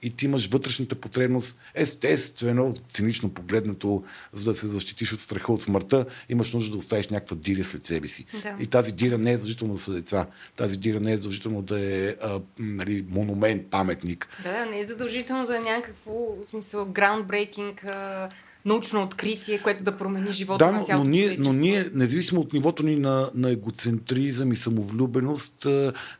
и ти имаш вътрешната потребност, естествено, цинично погледнато, за да се защитиш от страха от смъртта, имаш нужда да оставиш някаква диря след себе си. Да. И тази дира не е задължително да са деца. Тази дира не е задължително да е а, нали, монумент, паметник. Да, не е задължително да е някакво, в смисъл, groundbreaking научно откритие, което да промени живота да, на цялото но ние, но ние, независимо от нивото ни на, на егоцентризъм и самовлюбеност,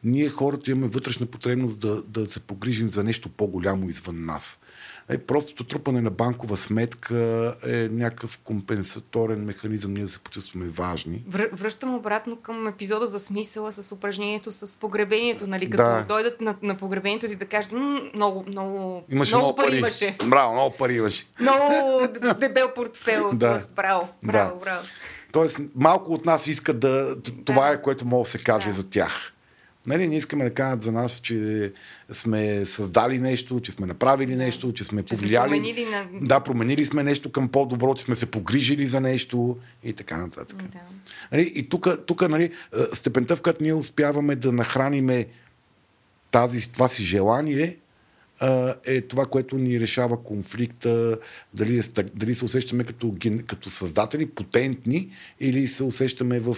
ние хората имаме вътрешна потребност да, да се погрижим за нещо по-голямо извън нас. Е, простото трупане на банкова сметка е някакъв компенсаторен механизъм, ние да се почувстваме важни. връщам обратно към епизода за смисъла с упражнението с погребението, нали? Като да. дойдат на, на погребението и да кажат, много, много, имаше много, много пари. имаше. Браво, много пари имаше. Много дебел портфел. да. Браво, браво, да. браво. Тоест, малко от нас искат да... Това е което мога да се каже да. за тях. Нали, не искаме да кажат за нас, че сме създали нещо, че сме направили нещо, че сме че повлияли. Сме променили на... Да, променили сме нещо към по-добро, че сме се погрижили за нещо и така нататък. Да. Нали, и тук, нали, степента, в която ние успяваме да нахраниме тази, това си желание, е това, което ни решава конфликта, дали, е, дали се усещаме като, като създатели, потентни, или се усещаме в,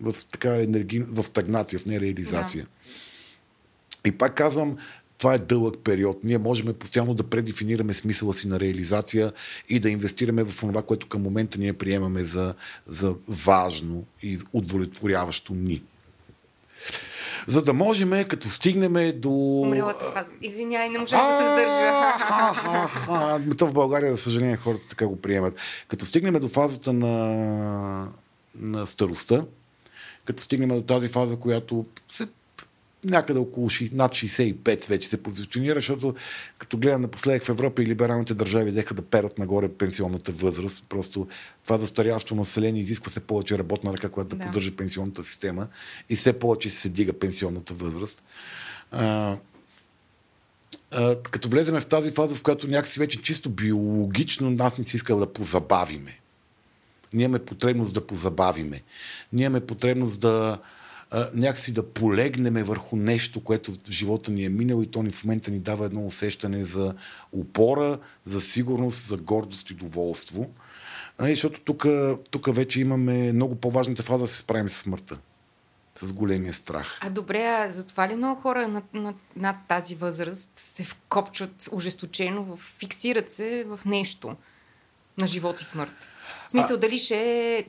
в, така енерги, в стагнация, в нереализация. Да. И пак казвам, това е дълъг период. Ние можем постоянно да предефинираме смисъла си на реализация и да инвестираме в това, което към момента ние приемаме за, за важно и удовлетворяващо ни за да можем, като стигнем до... Умрелата фаза. Извинявай, не можа да се сдържа. То в България, за съжаление, хората така го приемат. Като стигнем до фазата на, на старостта, като стигнем до тази фаза, която се някъде около над 65 вече се позиционира, защото като гледам напоследък в Европа и либералните държави деха да перат нагоре пенсионната възраст. Просто това застаряващо население изисква се повече работна ръка, която да, да поддържа пенсионната система и все повече се дига пенсионната възраст. А, а, като влеземе в тази фаза, в която някакси вече чисто биологично нас не си иска да позабавиме. Ние имаме потребност да позабавиме. Ние имаме потребност да, а, някакси да полегнеме върху нещо, което в живота ни е минало и то ни в момента ни дава едно усещане за опора, за сигурност, за гордост и доволство. А, защото тук вече имаме много по-важната фаза да се справим с смъртта. с големия страх. А добре, а затова ли много хора над, над, над тази възраст се вкопчват ожесточено, фиксират се в нещо на живот и смърт? В смисъл, а... дали ще е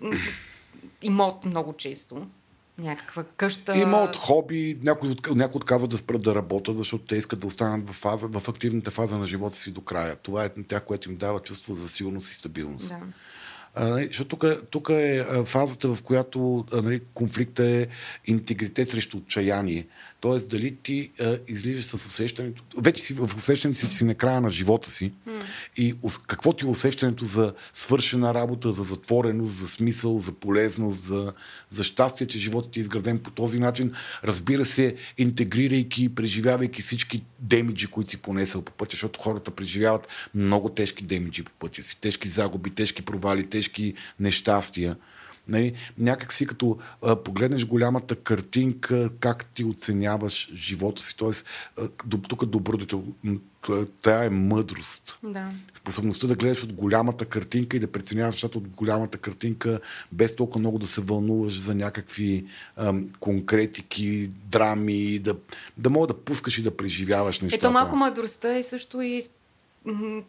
имот много често, някаква къща. Има от хоби, някои, някои отказват да спрат да работят, защото те искат да останат в, фаза, в активната фаза на живота си до края. Това е тя, което им дава чувство за силност и стабилност. Да. А, нали, защото тук, тук е фазата, в която нали, конфликта е интегритет срещу отчаяние. Тоест, дали ти а, излизаш с усещането, вече си в усещането си, си на края на живота си mm. и какво ти е усещането за свършена работа, за затвореност, за смисъл, за полезност, за, за щастие, че животът ти е изграден по този начин. Разбира се, интегрирайки, преживявайки всички демиджи, които си понесъл по пътя, защото хората преживяват много тежки демиджи по пътя си. Тежки загуби, тежки провали, тежки нещастия. Нали, някак си като а, погледнеш голямата картинка, как ти оценяваш живота си, т.е. тук добродетел, тая е мъдрост. Да. Способността да гледаш от голямата картинка и да преценяваш нещата от голямата картинка, без толкова много да се вълнуваш за някакви ам, конкретики, драми, да, да мога да пускаш и да преживяваш нещата. Ето малко мъдростта е също и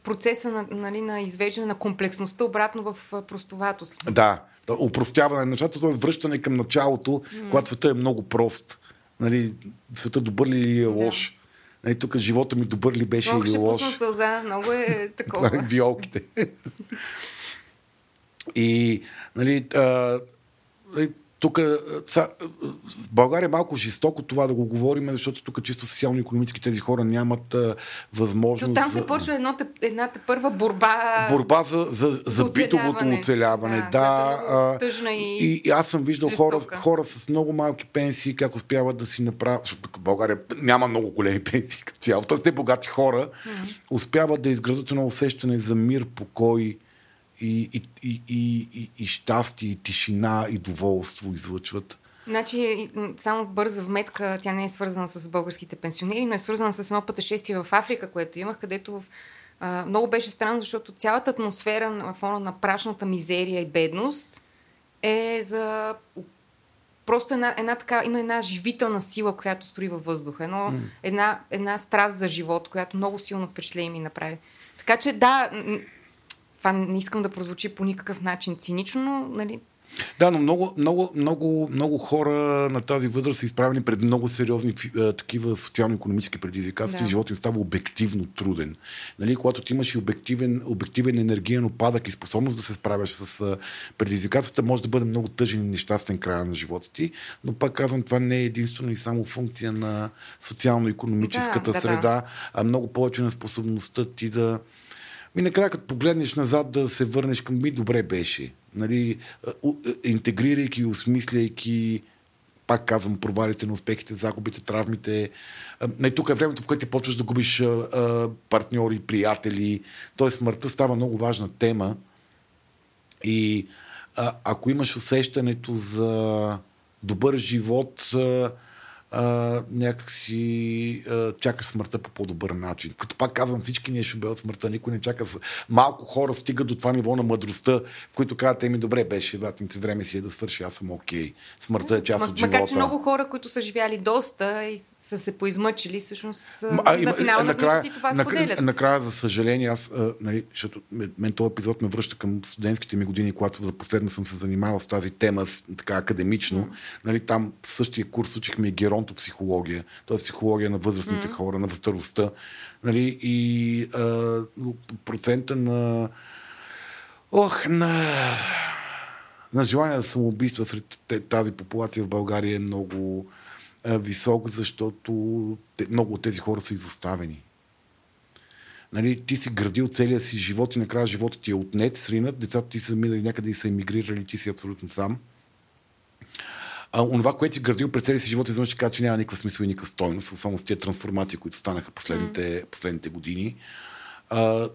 процеса на, нали, на извеждане на комплексността обратно в простоватост. Да, упростяване на нещата, т.е. връщане към началото, mm. когато света е много прост. Нали, света добър ли е лош? Да. Нали, тук живота ми добър ли беше много или лош? Много ще сълза, много е такова. Виолките. и, нали, а, нали, тук в България е малко жестоко това да го говорим, защото тук чисто социално-економически тези хора нямат а, възможност. там се за... почва едната, едната първа борба. Борба за, за, за, за битовото оцеляване. Да, да е тъжна и, и, и аз съм виждал хора, хора с много малки пенсии, как успяват да си направят. Защото България няма много големи пенсии като цяло. Те богати хора mm-hmm. успяват да изградат едно усещане за мир, покой и, и, и, и, и, и щастие, и тишина, и доволство излъчват. Значи, само бърза вметка, тя не е свързана с българските пенсионери, но е свързана с едно пътешествие в Африка, което имах, където в, а, много беше странно, защото цялата атмосфера на фона на прашната мизерия и бедност е за просто една, една така, има една живителна сила, която строи във въздуха. Едно, mm. една, една страст за живот, която много силно впечатление ми направи. Така че да, това не искам да прозвучи по никакъв начин цинично, но нали, да, но много, много, много, много хора на тази възраст са изправени пред много сериозни а, такива социално-економически предизвикателства да. и живота им става обективно труден. Нали, когато ти имаш и обективен, обективен енергиен опадък и способност да се справяш с а, предизвикателствата, може да бъде много тъжен и нещастен края на живота ти. Но пак казвам, това не е единствено и само функция на социално-економическата да, среда, да, да. а много повече на способността ти да ми накрая, като погледнеш назад, да се върнеш към ми, добре беше. Нали, интегрирайки осмисляйки пак казвам, провалите на успехите, загубите, травмите. Не, тук е времето, в което ти почваш да губиш а, партньори, приятели. Тоест, смъртта става много важна тема. И а, ако имаш усещането за добър живот, а, а, някакси а, чакаш смъртта по по-добър начин. Като пак казвам, всички ние ще от смъртта, никой не чака. Малко хора стигат до това ниво на мъдростта, в които казват, еми добре беше, братнице, време си е да свърши, аз съм окей. Okay. Смъртта е част М- от живота. Макар, че много хора, които са живяли доста и са се поизмъчили, всъщност а, на финал накрая, на това споделят. Накрая, за съжаление, аз, а, нали, защото мен този епизод ме връща към студентските ми години, когато за последно съм се занимавал с тази тема така академично. Mm. Нали, там в същия курс учихме и геронтопсихология, т.е. психология на възрастните mm. хора, на възстаростта. Нали, и а, процента на ох, на на желание за самоубийства сред тази популация в България е много, висок, защото много от тези хора са изоставени. Нали, ти си градил целия си живот и накрая живота ти е отнет, сринат, децата ти са минали някъде и са емигрирали, ти си абсолютно сам. А, онова, което си градил през целия си живот, извън ще кажа, че няма никаква смисъл и никаква стойност, само с тези трансформации, които станаха последните, mm. последните години. А,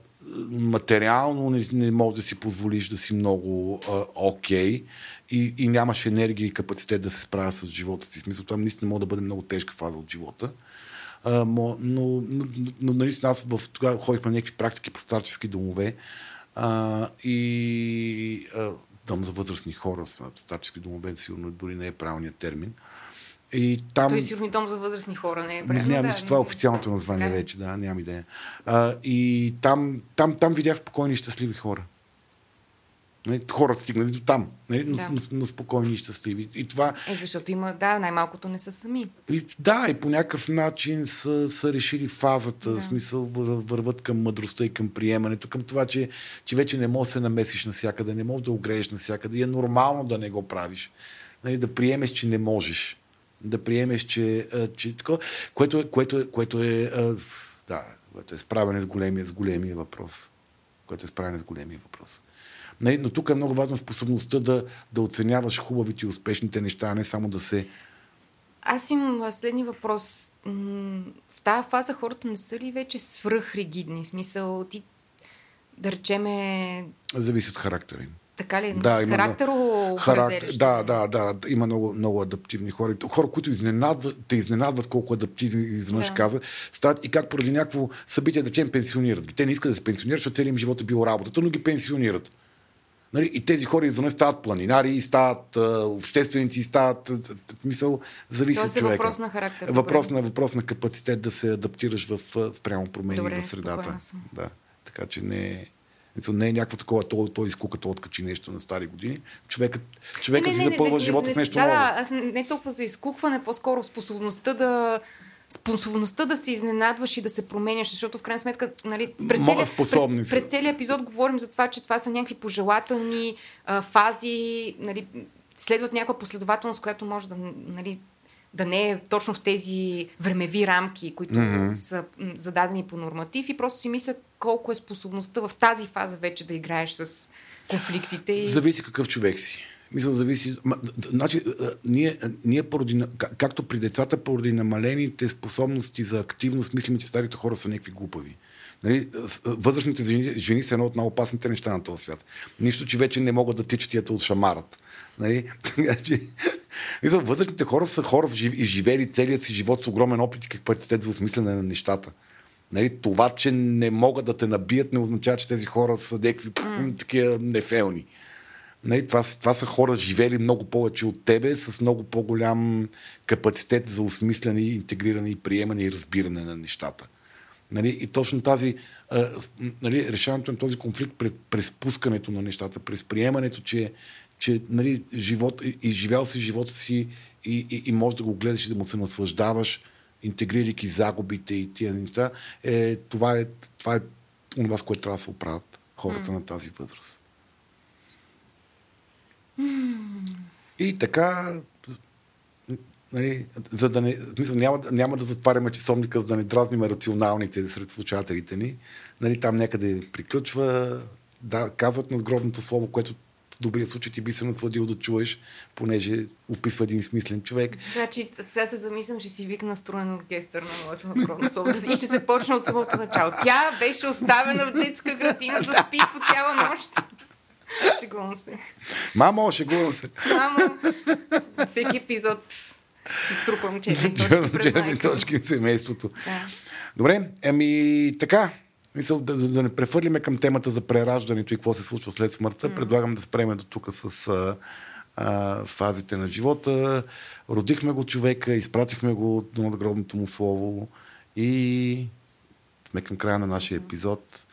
материално не, не можеш да си позволиш да си много окей okay, и, и нямаш енергия и капацитет да се справя с живота си. В смисъл, това наистина може да бъде много тежка фаза от живота. А, но, но, но, но наистина аз в, тогава ходих на някакви практики по старчески домове а, и а, дом за възрастни хора, старчески домове, сигурно дори не е правилният термин. И там... Той е сигурно дом за възрастни хора, не е правилно? не, да, мисля, това е но- официалното название Така вече, да, нямам идея. А, и там, там, там видях спокойни и щастливи хора. Нали, хора стигнали до там, нали, Да. но, но спокойни и щастливи. И това, Е, защото има, да, най-малкото не са сами. и, да, и по някакъв начин са, са решили фазата, Да. смисъл вър, върват към мъдростта и към приемането, към това, че, че вече не можеш да се намесиш навсякъде, не можеш да огрееш навсякъде. И е нормално да не го правиш. Нали, да приемеш, че не можеш. Да приемеш, че, че такова, което, е, което, е, което е, а, да, което е справяне с големия, с големия въпрос. Което е справяне с големия въпрос. Нали, но тук е много важна способността да, да оценяваш хубавите и успешните неща, а не само да се Аз имам следния въпрос. В тази фаза хората не са ли вече свръхригидни? В смисъл, ти, да речеме, зависи от характера им. така ли? Да, има Характеро Характер, да, да, да. Има много, много адаптивни хора. Хора, които изненадват, те изненадват колко адаптивни изведнъж Да. казват, стават и как поради някакво събитие, да речем, пенсионират ги. Те не искат да се пенсионират, защото целият им живот е бил работата, но ги пенсионират. Нали? И тези хора изведнъж стават планинари, и стават а, общественици, и стават... Мисъл, зависи Тоест от е човека. въпрос на характер. Въпрос на, въпрос на капацитет да се адаптираш в спрямо промени Добре, в средата. съм. Да. Така че не е... Не е някакво такова, той, той изкука, той откачи нещо на стари години. Човекът, човека си запълва живота с нещо да, ново. Да, аз не, не толкова за изкукване, по-скоро способността да способността да се изненадваш и да се променяш, защото в крайна сметка, нали, през, целия, през, през целия епизод говорим за това, че това са някакви пожелателни а, фази, нали, следват някаква последователност, която може да, нали, да не е точно в тези времеви рамки, които mm-hmm. са зададени по норматив и просто си мисля колко е способността в тази фаза вече да играеш с конфликтите. И... Зависи какъв човек си. Мисля, зависи. Ма, значи, а, ние, а, ние поради, както при децата, поради намалените способности за активност, мислим, че старите хора са някакви глупави. Нали? Възрастните жени, жени са едно от най-опасните неща на този свят. Нищо, че вече не могат да тичат и да те отшамарат. Нали? Така че, възрастните хора са хора в жив- изживели целият си живот с огромен опит и капацитет за осмислене на нещата. Нали, това, че не могат да те набият, не означава, че тези хора са някакви mm. такива нефелни. Нали, това, това са хора, живели много повече от тебе, с много по-голям капацитет за осмислене, интегриране и приемане и разбиране на нещата. Нали, и точно тази, а, нали, решаването на този конфликт пред, през пускането на нещата, през приемането, че, че нали, живот, изживял си живота си и, и, и можеш да го гледаш и да му се наслаждаваш, интегрирайки загубите и тия неща, е, това е, това е това, с което трябва да се оправят хората на тази възраст. И така, нали, за да не, в смисъл, няма, да- няма да затваряме часовника, за да не дразним рационалните сред слушателите ни. Нали, там някъде приключва, да, казват надгробното слово, което в добрия случай ти би се насладил да чуеш, понеже описва един смислен човек. Значи, сега се замислям, ще си викна струен оркестър на моето огромно слово и ще се почне от самото начало. Тя беше оставена в детска градина да спи по цяла нощ. Шегувам се. Мамо, шегувам се. Мамо, всеки епизод трупам четири точки Черни точки в семейството. Да. Добре, ами така. Мисъл, да, да не прехвърлиме към темата за прераждането и какво се случва след смъртта, mm. предлагам да спреме до тук с а, а, фазите на живота. Родихме го човека, изпратихме го до надгробното му слово и сме към края на нашия епизод.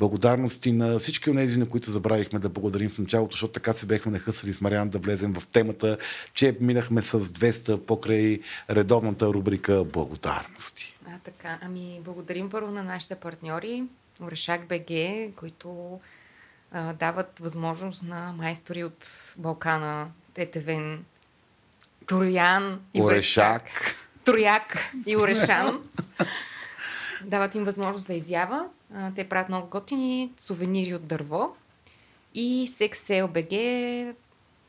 Благодарности на всички от тези, на които забравихме да благодарим в началото, защото така се бехме нахъсали с Мариан да влезем в темата, че минахме с 200 покрай редовната рубрика Благодарности. А, така. Ами, благодарим първо на нашите партньори, Орешак БГ, които а, дават възможност на майстори от Балкана, Тетевен, Троян и Орешак. Трояк и Орешан. Дават им възможност за изява. Те правят много готини сувенири от дърво. И Sex БГ,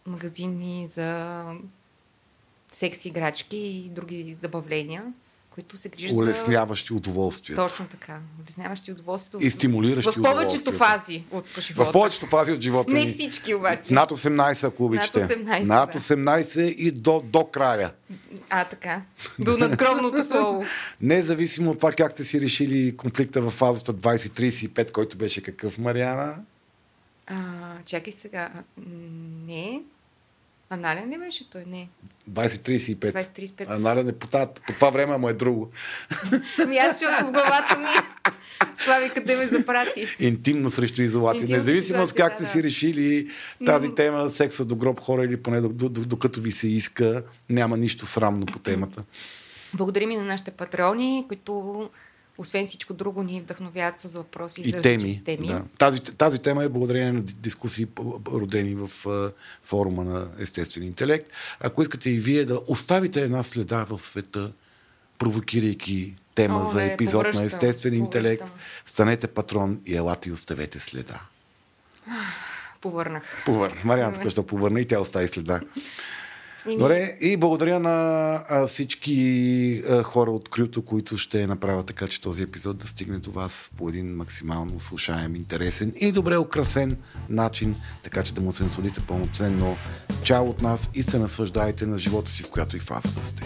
магазини за секс играчки и други забавления, които се грижат. Улесняващи удоволствието. Точно така. Улесняващи удоволствието. И стимулиращи В повечето фази от живота. В повечето фази от живота Не всички обаче. Над 18, ако обичате. 18, Над да. 18 и до, до края. А, така. До надгробното слово. Независимо от това как сте си решили конфликта в фазата 20-35, който беше какъв, Мариана? А, чакай сега. Не. Анален ли беше той? Не. 20-35. 20-35. Анален е по, та, по това време, ама е друго. Ами аз, защото в главата ми Слави къде ме запрати. Интимно срещу изолация. Интимно Независимо изолация, как да, сте си да. решили тази тема, секса до гроб хора или поне до- до- докато ви се иска, няма нищо срамно по темата. Благодарим и на нашите патреони, които освен всичко друго ни вдъхновяват с въпроси И за теми. теми. Да. Тази, тази тема е благодарение на ди- дискусии, родени в а, форума на естествен интелект. Ако искате и вие да оставите една следа в света, провокирайки тема О, за не, епизод повръщам, на естествен интелект, повръщам. станете патрон и елате и оставете следа. Повърнах. Повърна. Мариан току-що повърна и тя остави следа. Добре, и благодаря на а, всички а, хора от Крюто, които ще направят така, че този епизод да стигне до вас по един максимално слушаем, интересен и добре украсен начин, така че да му се насладите пълноценно. Чао от нас и се наслаждайте на живота си, в която и фаза да сте.